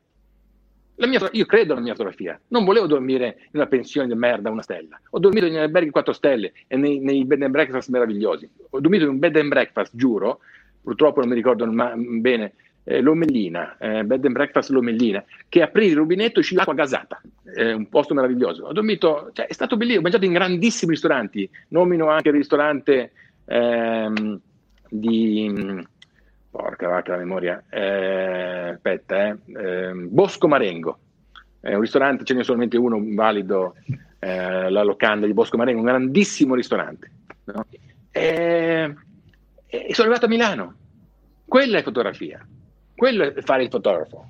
Mia, io credo alla mia fotografia. Non volevo dormire in una pensione di merda una stella. Ho dormito in alberghi 4 stelle e nei, nei, bed and breakfast meravigliosi. Ho dormito in un bed and breakfast, giuro. Purtroppo non mi ricordo ma, bene. Eh, L'Omellina, eh, bed and breakfast L'Omellina, che aprì il rubinetto e uscì l'acqua gasata. Eh, un posto meraviglioso. Ho dormito, cioè, è stato bellissimo. Ho mangiato in grandissimi ristoranti. Nomino anche il ristorante ehm, di porca vacca la memoria, eh, aspetta, eh, eh, Bosco Marengo, è un ristorante, ce n'è solamente uno valido, eh, la locanda di Bosco Marengo, un grandissimo ristorante. No? E, e sono arrivato a Milano, quella è fotografia, quello è fare il fotografo.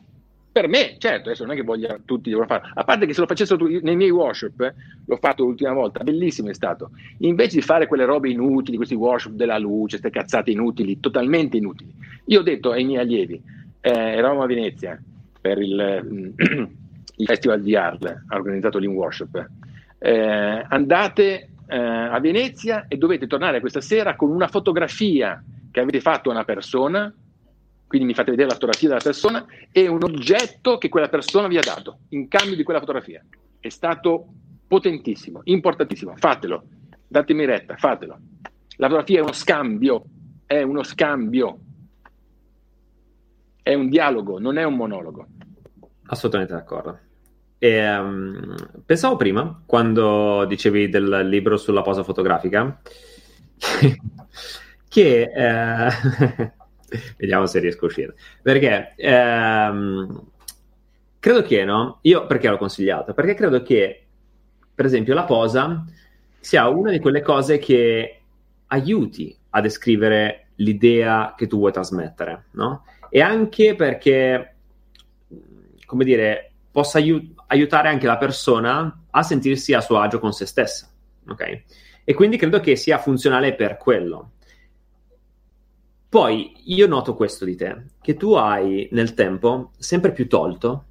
Per me, certo, adesso non è che voglia tutti devono fare, a parte che se lo facessero tu, nei miei workshop, eh, l'ho fatto l'ultima volta, bellissimo è stato, invece di fare quelle robe inutili, questi workshop della luce, queste cazzate inutili, totalmente inutili, io ho detto ai miei allievi, eh, eravamo a Venezia per il, il Festival di Arles, ha organizzato lì un workshop, eh, andate eh, a Venezia e dovete tornare questa sera con una fotografia che avete fatto a una persona quindi mi fate vedere la fotografia della persona e un oggetto che quella persona vi ha dato in cambio di quella fotografia. È stato potentissimo, importantissimo, fatelo, datemi retta, fatelo. La fotografia è uno scambio, è uno scambio. è un dialogo, non è un monologo. Assolutamente d'accordo. E, um, pensavo prima, quando dicevi del libro sulla posa fotografica, che eh, vediamo se riesco a uscire. Perché ehm, credo che, no? Io perché l'ho consigliato? Perché credo che, per esempio, la posa sia una di quelle cose che aiuti a descrivere l'idea che tu vuoi trasmettere, no? E anche perché, come dire, possa aiut- aiutare anche la persona a sentirsi a suo agio con se stessa, ok? E quindi credo che sia funzionale per quello. Poi io noto questo di te, che tu hai nel tempo sempre più tolto,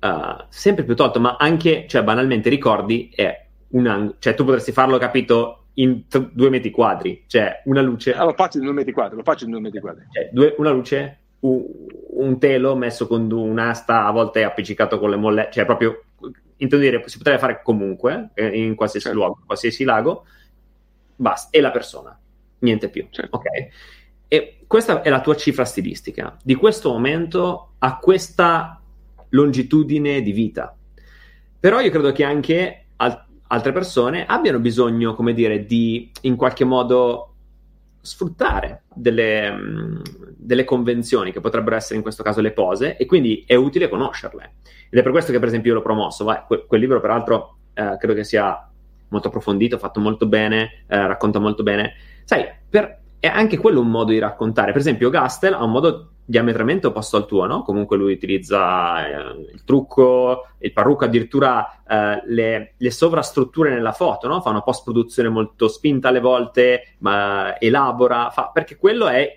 uh, sempre più tolto, ma anche, cioè banalmente ricordi è un angolo, cioè tu potresti farlo, capito, in t- due metri quadri, cioè una luce... Ah, lo faccio in due metri quadri, lo faccio in due metri quadri. Cioè, due, una luce, un, un, telo messo con un'asta, a volte appiccicato con le molle, cioè proprio, intendo dire, si potrebbe fare comunque, eh, in qualsiasi certo. luogo, qualsiasi lago, basta, e la persona, niente più, certo. ok? E questa è la tua cifra stilistica, di questo momento a questa longitudine di vita. Però io credo che anche al- altre persone abbiano bisogno, come dire, di in qualche modo sfruttare delle, mh, delle, convenzioni che potrebbero essere in questo caso le pose e quindi è utile conoscerle. Ed è per questo che per esempio io l'ho promosso. Vai, que- quel libro peraltro eh, credo che sia molto approfondito, fatto molto bene, eh, racconta molto bene. Sai, per è anche quello un modo di raccontare. Per esempio, Gastel ha un modo diametralmente opposto al tuo, no? Comunque lui utilizza eh, il trucco, il parrucco, addirittura eh, le, le, sovrastrutture nella foto, no? Fa una post-produzione molto spinta alle volte, ma elabora, fa, perché quello è,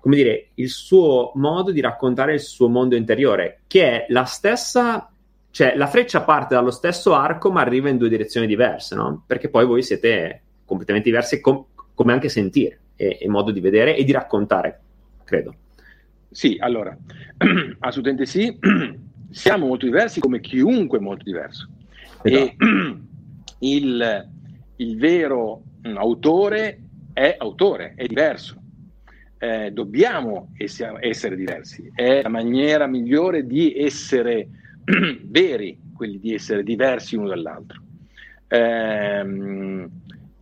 come dire, il suo modo di raccontare il suo mondo interiore, che è la stessa, cioè la freccia parte dallo stesso arco, ma arriva in due direzioni diverse, no? Perché poi voi siete completamente diversi, com- come anche sentire e, e modo di vedere e di raccontare, credo. Sì, allora, assolutamente sì, siamo molto diversi come chiunque molto diverso. Esatto. E il, il, vero autore è autore, è diverso. Eh, dobbiamo essere, essere, diversi, è la maniera migliore di essere veri, quelli di essere diversi uno dall'altro. Eh,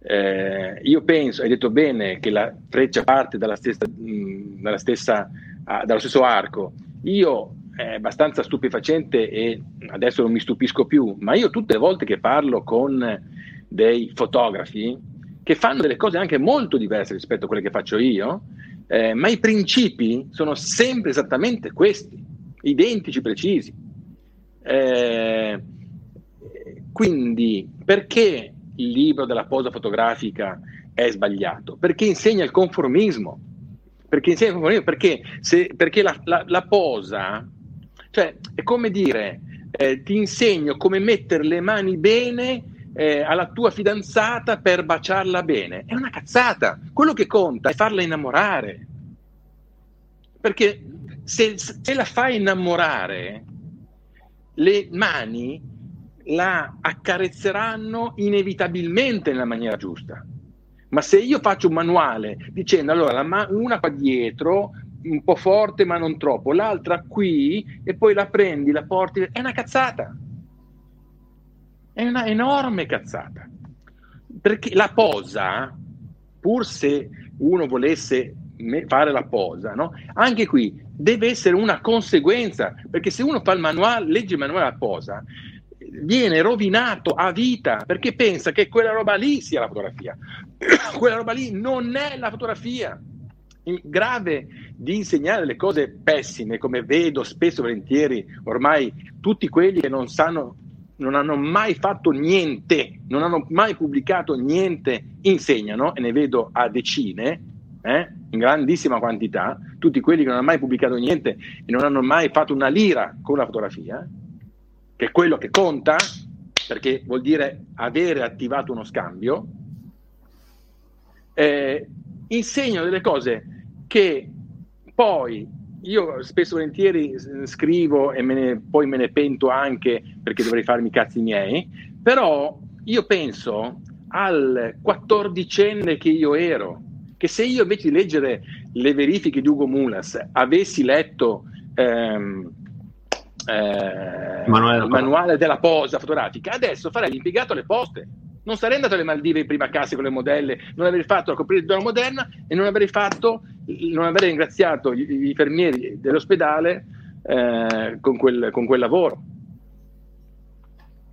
eh, io penso, hai detto bene, che la freccia parte dalla stessa, mh, dalla stessa, ah, dallo stesso arco. Io è abbastanza stupefacente e adesso non mi stupisco più, ma io tutte le volte che parlo con dei fotografi che fanno delle cose anche molto diverse rispetto a quelle che faccio io, eh, ma i principi sono sempre esattamente questi, identici, precisi. Eh, quindi perché il libro della posa fotografica è sbagliato? Perché insegna il conformismo. Perché insegna il conformismo? Perché, se, perché la, la, la, posa, cioè è come dire, eh, ti insegno come mettere le mani bene eh, alla tua fidanzata per baciarla bene. È una cazzata. Quello che conta è farla innamorare. Perché se, se la fai innamorare, le mani la accarezzeranno inevitabilmente nella maniera giusta. Ma se io faccio un manuale dicendo allora ma- una qua dietro, un po' forte ma non troppo, l'altra qui e poi la prendi, la porti, è una cazzata. È una enorme cazzata. Perché la posa, pur se uno volesse fare la posa, no? anche qui deve essere una conseguenza, perché se uno fa il manuale, legge il manuale a posa, viene rovinato a vita perché pensa che quella roba lì sia la fotografia. quella roba lì non è la fotografia. Il grave di insegnare delle cose pessime, come vedo spesso e volentieri ormai tutti quelli che non sanno, non hanno mai fatto niente, non hanno mai pubblicato niente, insegnano, e ne vedo a decine, eh, in grandissima quantità, tutti quelli che non hanno mai pubblicato niente e non hanno mai fatto una lira con la fotografia, che è quello che conta, perché vuol dire avere attivato uno scambio, eh, insegnano delle cose che poi io spesso e volentieri scrivo e me ne, poi me ne pento anche perché dovrei farmi i cazzi miei, però io penso al quattordicenne che io ero, che se io invece di leggere le verifiche di Ugo Mulas avessi letto ehm, eh, il manuale della posa fotografica, adesso farei l'impiegato alle poste. Non sarei andato alle Maldive in prima classe con le modelle, non avrei fatto la copertura moderna e non avrei, fatto, non avrei ringraziato gli, gli infermieri dell'ospedale eh, con, quel, con, quel, lavoro.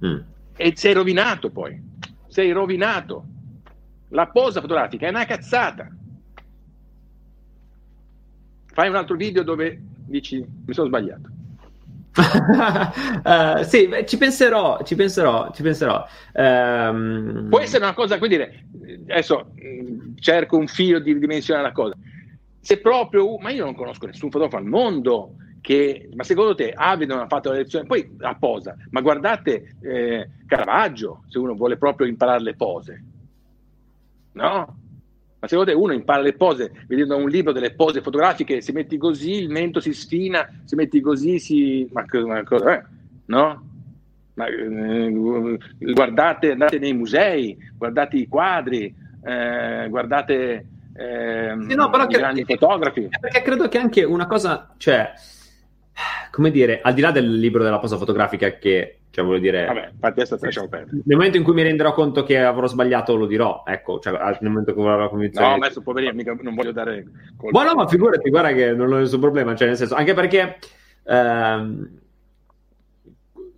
Mm. E sei rovinato poi, sei rovinato. La posa fotografica è una cazzata. Fai un altro video dove dici mi sono sbagliato. Uh, sì, beh, ci penserò, ci penserò, ci penserò. Um... Può essere una cosa, dire, adesso mh, cerco un filo di dimensionare la cosa. Se proprio, ma io non conosco nessun fotografo al mondo che, ma secondo te Avid non ha fatto la lezione, poi la posa, ma guardate eh, Caravaggio, se uno vuole proprio imparare le pose, no? Ma secondo te uno impara le pose vedendo un libro delle pose fotografiche, se metti così il mento si sfina, se metti così si... Ma, ma cosa è? No? Ma, eh, guardate, andate nei musei, guardate i quadri, eh, guardate eh, sì, no, i grandi che, fotografi. Perché credo che anche una cosa, cioè, come dire, al di là del libro della posa fotografica che cioè, voglio dire, Vabbè, infatti adesso lasciamo perdere. Nel momento in cui mi renderò conto che avrò sbagliato, lo dirò. Ecco, cioè, nel momento in cui avrò la convinzione. No, adesso poverino, mica non voglio dare. Colpa. Ma no, ma figurati, guarda che non ho nessun problema. Cioè, nel senso, anche perché ehm,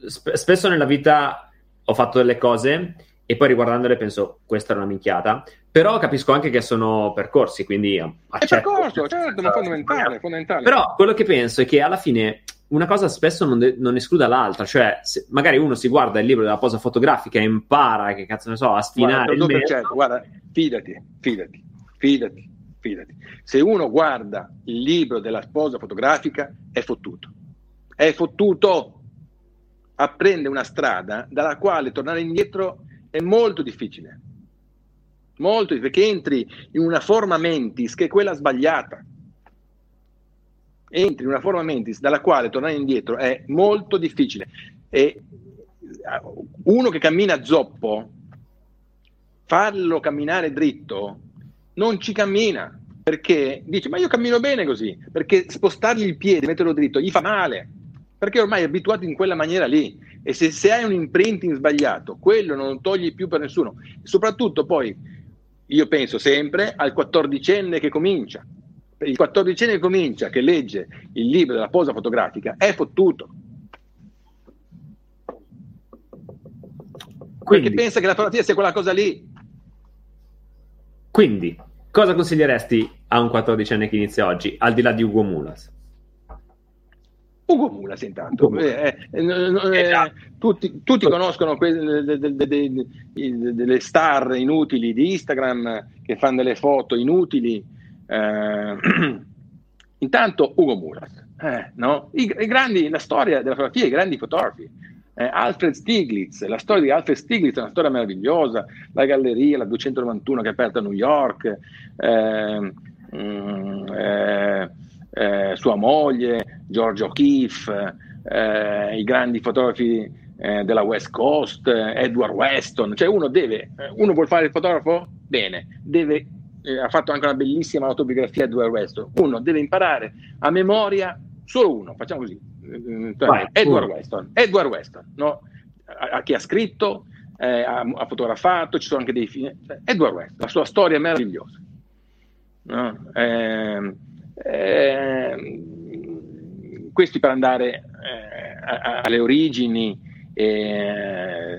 sp- spesso nella vita ho fatto delle cose e poi riguardandole penso questa è una minchiata però capisco anche che sono percorsi quindi accetto. è percorso certo ma fondamentale, fondamentale però quello che penso è che alla fine una cosa spesso non, de- non escluda l'altra, cioè magari uno si guarda il libro della posa fotografica e impara, che cazzo ne so, a sfinare guarda, il mezzo. Guarda, fidati, fidati, fidati, fidati. Se uno guarda il libro della posa fotografica è fottuto, è fottuto. Apprende una strada dalla quale tornare indietro è molto difficile, molto perché entri in una forma mentis che è quella sbagliata. Entri in una forma mentis dalla quale tornare indietro è molto difficile. E uno che cammina zoppo, farlo camminare dritto, non ci cammina perché dice ma io cammino bene così, perché spostargli il piede, metterlo dritto, gli fa male, perché ormai è abituato in quella maniera lì e se, se hai un imprinting sbagliato, quello non lo togli più per nessuno. E soprattutto poi, io penso sempre al quattordicenne che comincia, il quattordicenne comincia, che legge il libro della posa fotografica, è fottuto. Quindi, perché pensa che la fotografia sia quella cosa lì. Quindi, cosa consiglieresti a un quattordicenne che inizia oggi, al di là di Ugo Mulas? Ugo Mulas intanto, Ugo Mulas. Eh, eh, eh, esatto. tutti, tutti conoscono quelle, delle star inutili di Instagram che fanno delle foto inutili eh, intanto Ugo Murat, eh, no? I, I, grandi, la storia della fotografia, i grandi fotografi. Alfred Stiglitz, la storia di Alfred Stiglitz è una storia meravigliosa, la galleria, la 291 che è aperta a New York, mm, eh, eh, sua moglie, George O'Keeffe, i grandi fotografi della West Coast, Edward Weston, cioè uno deve, uno vuole fare il fotografo? Bene, deve eh, ha fatto anche una bellissima autobiografia Edward Weston. Uno deve imparare a memoria solo uno, facciamo così. Eh, Vai, Edward, Weston, Edward Weston, no? a, a, chi ha scritto, eh, ha, ha, fotografato, ci sono anche dei film. Edward Weston, la sua storia è meravigliosa. No? Eh, eh, questi per andare eh, alle origini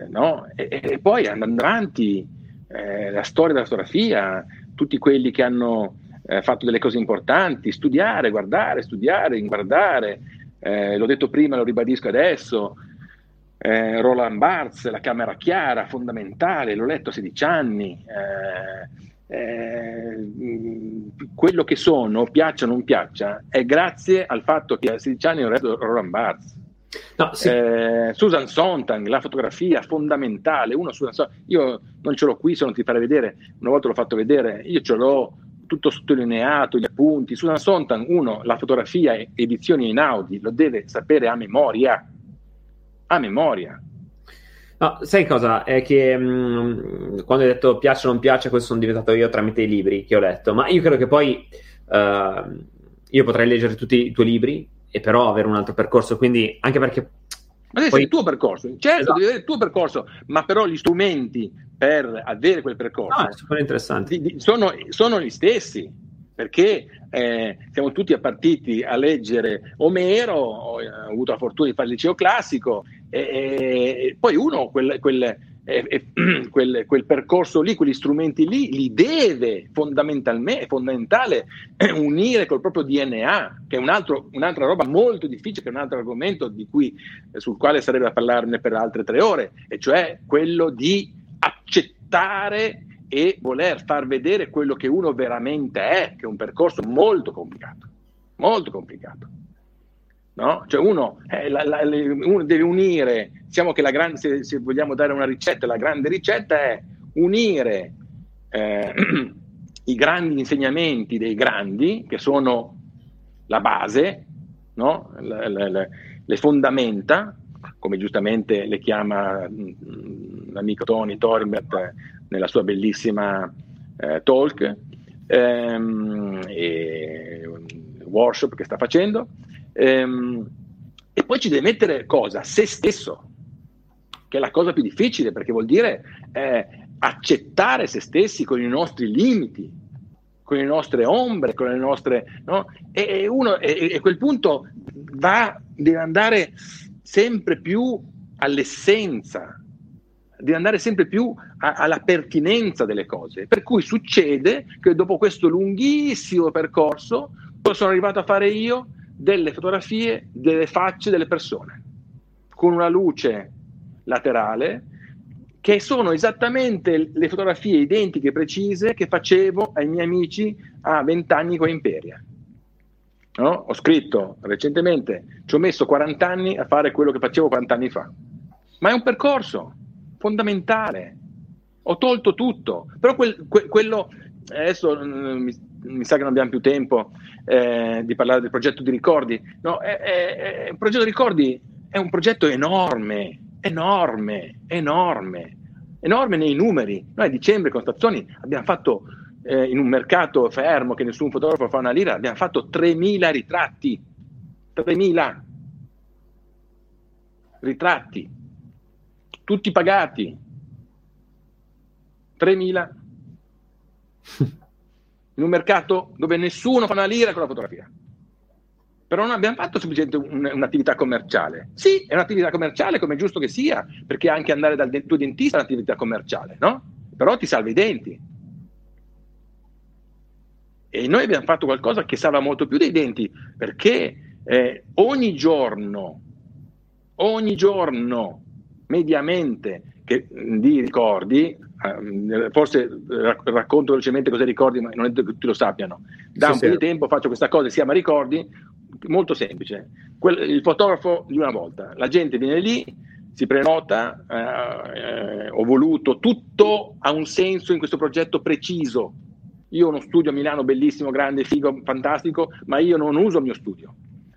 no? e, e, poi andando avanti la storia della fotografia tutti quelli che hanno eh, fatto delle cose importanti, studiare, guardare, studiare, guardare, eh, l'ho detto prima, lo ribadisco adesso, eh, Roland Barthes, la camera chiara, fondamentale, l'ho letto a 16 anni, eh, eh, quello che sono, piaccia o non piaccia, è grazie al fatto che a 16 anni ho letto Roland Barthes. No, sì. eh, Susan Sontag, la fotografia fondamentale. Uno, Susan io non ce l'ho qui, se non ti farei vedere, una volta l'ho fatto vedere, io ce l'ho tutto sottolineato, gli appunti. Susan Sontag, uno, la fotografia, edizioni in Audi, lo deve sapere a memoria. A memoria. No, sai cosa? È che mh, mm, quando hai detto piace o non piace, questo sono diventato io tramite i libri che ho letto, ma io credo che poi uh, io potrei leggere tutti i tuoi libri, e però avere un altro percorso, quindi anche perché... Ma deve poi... il tuo percorso, certo, esatto. devi avere il tuo percorso, ma però gli strumenti per avere quel percorso ah, super interessante. Di, di, sono, sono gli stessi perché eh, siamo tutti partiti a leggere Omero, ho, ho avuto la fortuna di fare il liceo classico, e, e poi uno quel, quel, quel, quel, percorso lì, quegli strumenti lì, li deve fondamentalmente, è fondamentale unire col proprio DNA, che è un altro, un'altra roba molto difficile, che è un altro argomento cui, eh, sul quale sarebbe da parlarne per altre tre ore, e cioè quello di accettare e voler far vedere quello che uno veramente è, che è un percorso molto complicato, molto complicato. No? Cioè uno, eh, la, la, uno, deve unire, diciamo che la grande, se, se, vogliamo dare una ricetta, la grande ricetta è unire eh, i grandi insegnamenti dei grandi, che sono la base, no? le, le, fondamenta, come giustamente le chiama mm, l'amico Tony Torbert nella sua bellissima eh, talk ehm, e workshop che sta facendo. Ehm, e poi ci deve mettere cosa? Se stesso, che è la cosa più difficile, perché vuol dire eh, accettare se stessi con i nostri limiti, con le nostre ombre, con le nostre... No? E, uno, e, e quel punto va, deve andare sempre più all'essenza di andare sempre più a, alla pertinenza delle cose. Per cui succede che dopo questo lunghissimo percorso, sono arrivato a fare io delle fotografie delle facce delle persone, con una luce laterale, che sono esattamente le fotografie identiche e precise che facevo ai miei amici a vent'anni con Imperia. No? Ho scritto recentemente, ci ho messo 40 anni a fare quello che facevo 40 anni fa. Ma è un percorso, fondamentale. Ho tolto tutto, però quel, que, quello, adesso mm, mi, mi, sa che non abbiamo più tempo eh, di parlare del progetto di ricordi, no, è, è, è, il progetto di ricordi è un progetto enorme, enorme, enorme, enorme nei numeri. Noi a dicembre con Stazioni abbiamo fatto eh, in un mercato fermo che nessun fotografo fa una lira, abbiamo fatto 3.000 ritratti, 3.000 ritratti tutti pagati. 3.000 in un mercato dove nessuno fa una lira con la fotografia. Però non abbiamo fatto semplicemente un, un'attività commerciale. Sì, è un'attività commerciale come è giusto che sia, perché anche andare dal tuo dentista è un'attività commerciale, no? Però ti salva i denti. E noi abbiamo fatto qualcosa che salva molto più dei denti, perché eh, ogni giorno, ogni giorno mediamente che, di ricordi, forse racconto velocemente cosa ricordi, ma non è che tutti lo sappiano. Da sì, un po' di tempo faccio questa cosa, si chiama ricordi, molto semplice. Il fotografo di una volta, la gente viene lì, si prenota, eh, eh, ho voluto, tutto ha un senso in questo progetto preciso. Io ho uno studio a Milano bellissimo, grande, figo, fantastico, ma io non uso il mio studio.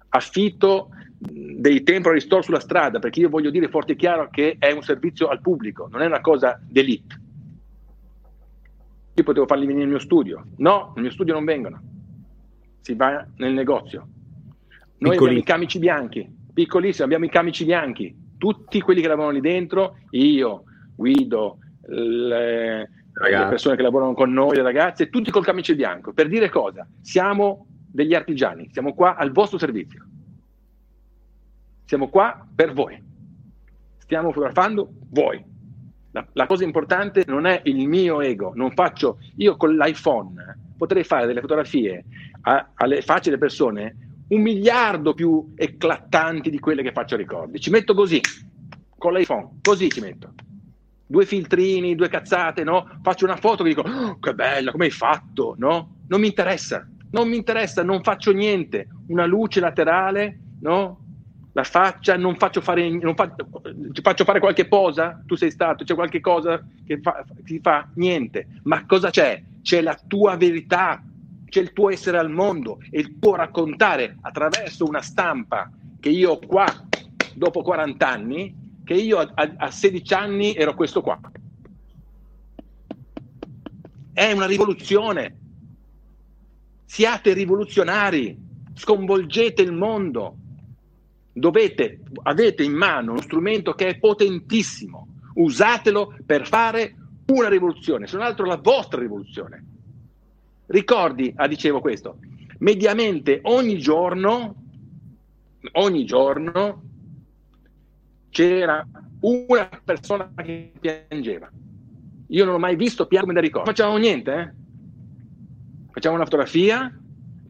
Affitto dei temporary store sulla strada, perché io voglio dire forte e chiaro che è un servizio al pubblico, non è una cosa d'elite. Io potevo farli venire nel mio studio. No, nel mio studio non vengono. Si va nel negozio. Noi Piccoli. abbiamo i camici bianchi, piccolissimi, abbiamo i camici bianchi. Tutti quelli che lavorano lì dentro, io, Guido, le, le persone che lavorano con noi, le ragazze, tutti col camice bianco. Per dire cosa? Siamo degli artigiani, siamo qua al vostro servizio. Siamo qua per voi. Stiamo fotografando voi. La, la, cosa importante non è il mio ego, non faccio io con l'iPhone potrei fare delle fotografie a, alle facce delle persone un miliardo più eclatanti di quelle che faccio a ricordi. Ci metto così, con l'iPhone, così ci metto. Due filtrini, due cazzate, no? Faccio una foto che dico, oh, che bella, come hai fatto, no? Non mi interessa, non mi interessa, non faccio niente. Una luce laterale, no? La faccia, non faccio fare, non fa, faccio fare qualche posa, tu sei stato, c'è qualche cosa che fa, ti fa niente, ma cosa c'è? C'è la tua verità, c'è il tuo essere al mondo e il tuo raccontare attraverso una stampa che io ho qua dopo 40 anni, che io a, a 16 anni ero questo qua. È una rivoluzione. Siate rivoluzionari sconvolgete il mondo. Dovete, avete in mano uno strumento che è potentissimo, usatelo per fare una rivoluzione, se non altro la vostra rivoluzione. Ricordi, ah, dicevo questo, mediamente ogni giorno, ogni giorno c'era una persona che piangeva. Io non ho mai visto piangere da ricordo. Facciamo niente, eh? Facciamo una fotografia,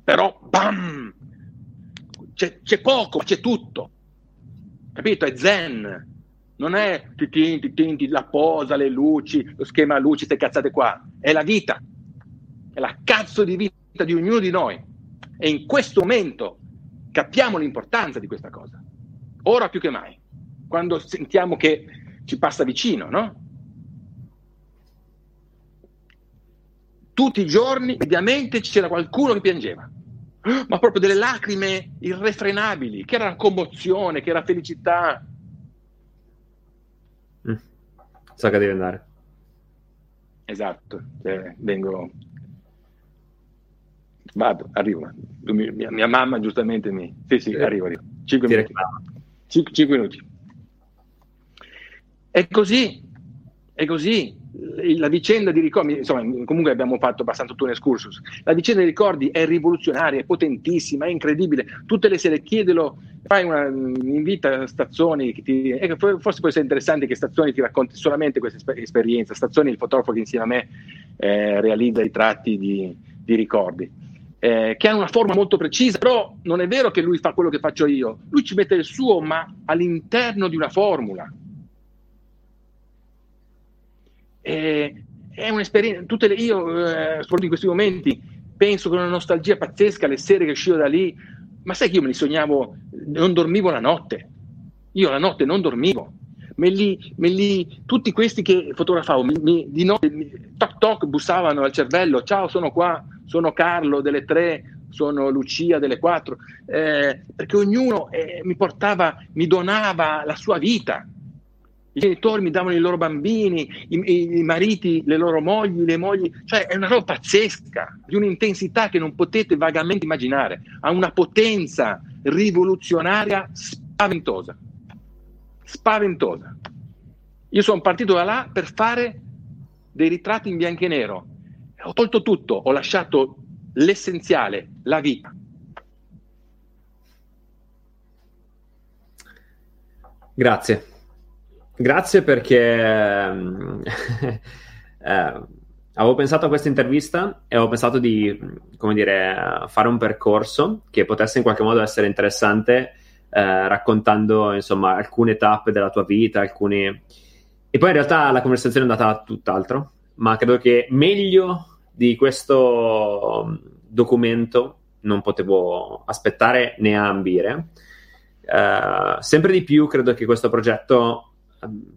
però bam! C'è, c'è poco, c'è tutto. Capito? È zen. Non è la posa, le luci, lo schema luci, queste cazzate qua. È la vita. È la cazzo di vita di ognuno di noi. E in questo momento capiamo l'importanza di questa cosa. Ora più che mai. Quando sentiamo che ci passa vicino, no? tutti i giorni, mediamente c'era qualcuno che piangeva, ma proprio delle lacrime irrefrenabili, che era commozione, che era felicità. Mm. Sa che devi andare. Esatto, eh, vengo... Vado, arrivo. Mia, mia, mamma giustamente mi... Sì, sì, arrivo, arrivo. Cinque minuti. Cinque, cinque minuti. È così, è così la vicenda di ricordi, insomma, comunque abbiamo fatto abbastanza un excursus. La vicenda dei ricordi è rivoluzionaria, è potentissima, è incredibile. Tutte le sere chiedelo, fai una invita a Stazzoni, ti, forse può essere interessante che Stazzoni ti racconti solamente questa esperienza. Stazzoni è il fotografo che insieme a me eh, realizza i tratti di, di ricordi. Eh, che hanno una forma molto precisa, però non è vero che lui fa quello che faccio io, lui ci mette il suo, ma all'interno di una formula. Eh, è un'esperienza, tutte le, io eh, in questi momenti penso con una nostalgia pazzesca alle sere che uscivo da lì, ma sai che io me li sognavo, non dormivo la notte, io la notte non dormivo, me li, me li, tutti questi che fotografavo mi, mi, di notte mi, toc toc bussavano al cervello, ciao sono qua, sono Carlo delle tre, sono Lucia delle quattro, eh, perché ognuno eh, mi portava, mi donava la sua vita, i genitori mi davano i loro bambini, i, i, mariti, le loro mogli, le mogli, cioè è una roba pazzesca, di un'intensità che non potete vagamente immaginare, ha una potenza rivoluzionaria spaventosa, spaventosa. Io sono partito da là per fare dei ritratti in bianco e nero, ho tolto tutto, ho lasciato l'essenziale, la vita. Grazie. Grazie perché eh, avevo pensato a questa intervista e avevo pensato di, dire, fare un percorso che potesse in qualche modo essere interessante, eh, raccontando insomma alcune tappe della tua vita, alcuni... E poi in realtà la conversazione è andata tutt'altro, ma credo che meglio di questo documento non potevo aspettare né ambire. Uh, sempre di più credo che questo progetto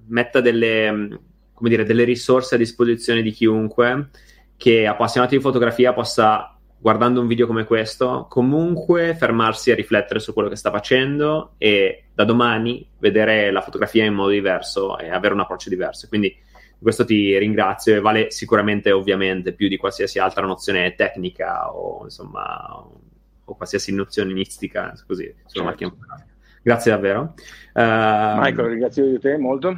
metta delle, come dire, delle risorse a disposizione di chiunque che appassionato di fotografia possa guardando un video come questo, comunque fermarsi a riflettere su quello che sta facendo e da domani vedere la fotografia in modo diverso e avere un approccio diverso. Quindi di questo ti ringrazio e vale sicuramente, ovviamente, più di qualsiasi altra nozione tecnica o insomma o qualsiasi nozione mistica, così, sulla certo. macchina Grazie davvero. Uh, Michael, ringrazio di te molto.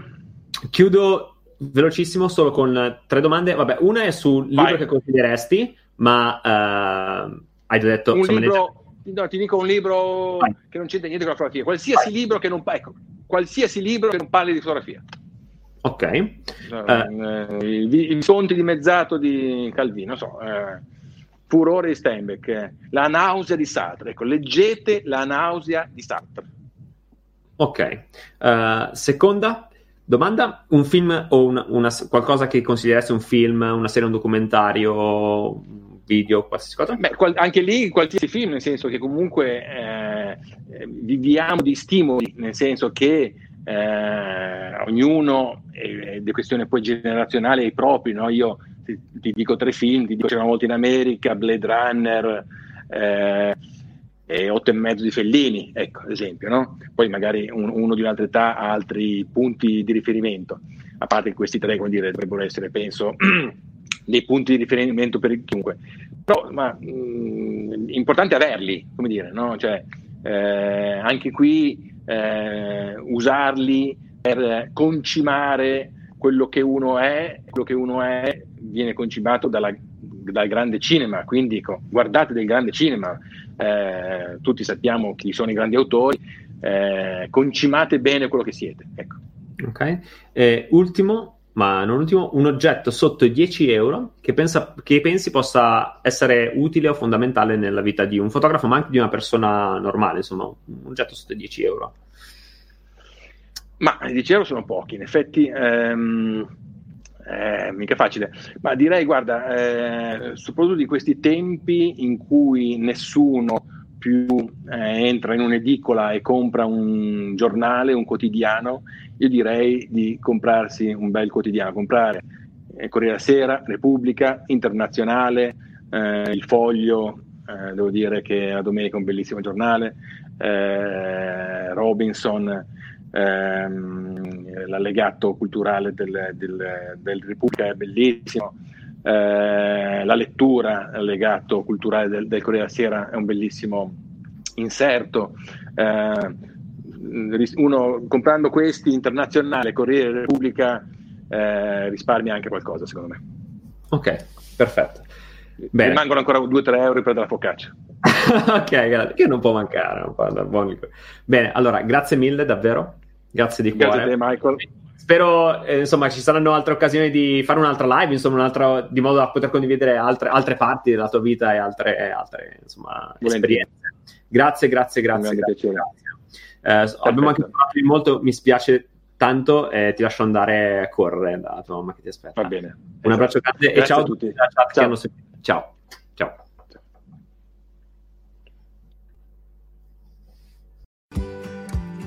Chiudo velocissimo solo con tre domande. Vabbè, una è sul libro Vai. che consiglieresti, ma uh, hai già detto... Un insomma, libro... No, ti dico un libro Vai. che non c'entra niente con la fotografia. Qualsiasi libro che non, ecco, qualsiasi libro che non parli di fotografia. Ok. Uh, il, il Fonte dimezzato di Calvino, so, eh, Furore di Steinbeck, La nausea di Sartre. Ecco, leggete La nausea di Sartre. Ok. Uh, seconda domanda, un film o una, una, qualcosa che consiglieresti un film, una serie, un documentario, un video, qualsiasi cosa? Beh, qual- anche lì qualsiasi film, nel senso che comunque eh, viviamo di stimoli, nel senso che eh, ognuno, è, è questione poi generazionale, è propri, no? Io ti, ti, dico tre film, ti dico c'era una volta in America, Blade Runner, eh, e otto e mezzo di Fellini, ecco, ad esempio, no? Poi magari un, uno di un'altra età ha altri punti di riferimento, a parte che questi tre, come dire, dovrebbero essere, penso, dei punti di riferimento per chiunque. Però, ma, mh, mm, importante averli, come dire, no? cioè, eh, anche qui eh, usarli per concimare quello che uno è, quello che uno è viene concimato dalla, dal grande cinema, quindi guardate del grande cinema, eh, tutti sappiamo chi sono i grandi autori, eh, concimate bene quello che siete. Ecco. Ok, eh, ultimo, ma non ultimo, un oggetto sotto i 10 euro che, pensa, che pensi possa essere utile o fondamentale nella vita di un fotografo, ma anche di una persona normale, insomma, un oggetto sotto i 10 euro. Ma i 10 euro sono pochi, in effetti. Ehm, eh, mica facile, ma direi, guarda, eh, soprattutto di questi tempi in cui nessuno più eh, entra in un'edicola e compra un giornale, un quotidiano, io direi di comprarsi un bel quotidiano, comprare eh, Corriere Sera, Repubblica, Internazionale, eh, Il Foglio, eh, devo dire che la domenica è un bellissimo giornale, eh, Robinson, ehm, l'allegato culturale del, del, del, Repubblica è bellissimo, eh, la lettura, allegato culturale del, del Corriere Sera è un bellissimo inserto. Eh, uno comprando questi internazionale, Corriere Repubblica, eh, risparmia anche qualcosa, secondo me. Ok, perfetto. Bene. Rimangono ancora 2-3 euro per la focaccia. ok, grazie. Che non può mancare. Non può Bene, allora, grazie mille davvero. Grazie di cuore. Grazie a te, Michael. Spero, eh, insomma, ci saranno altre occasioni di fare un'altra live, insomma, un'altra, di modo da poter condividere altre, altre parti della tua vita e altre, altre insomma, esperienze. Grazie, grazie, grazie. grazie, grazie. Eh, abbiamo anche parlato di molto, mi spiace tanto e ti lascio andare a correre da tua mamma che ti aspetta. Va bene. Un abbraccio grande e ciao a tutti. Ciao. ciao. ciao.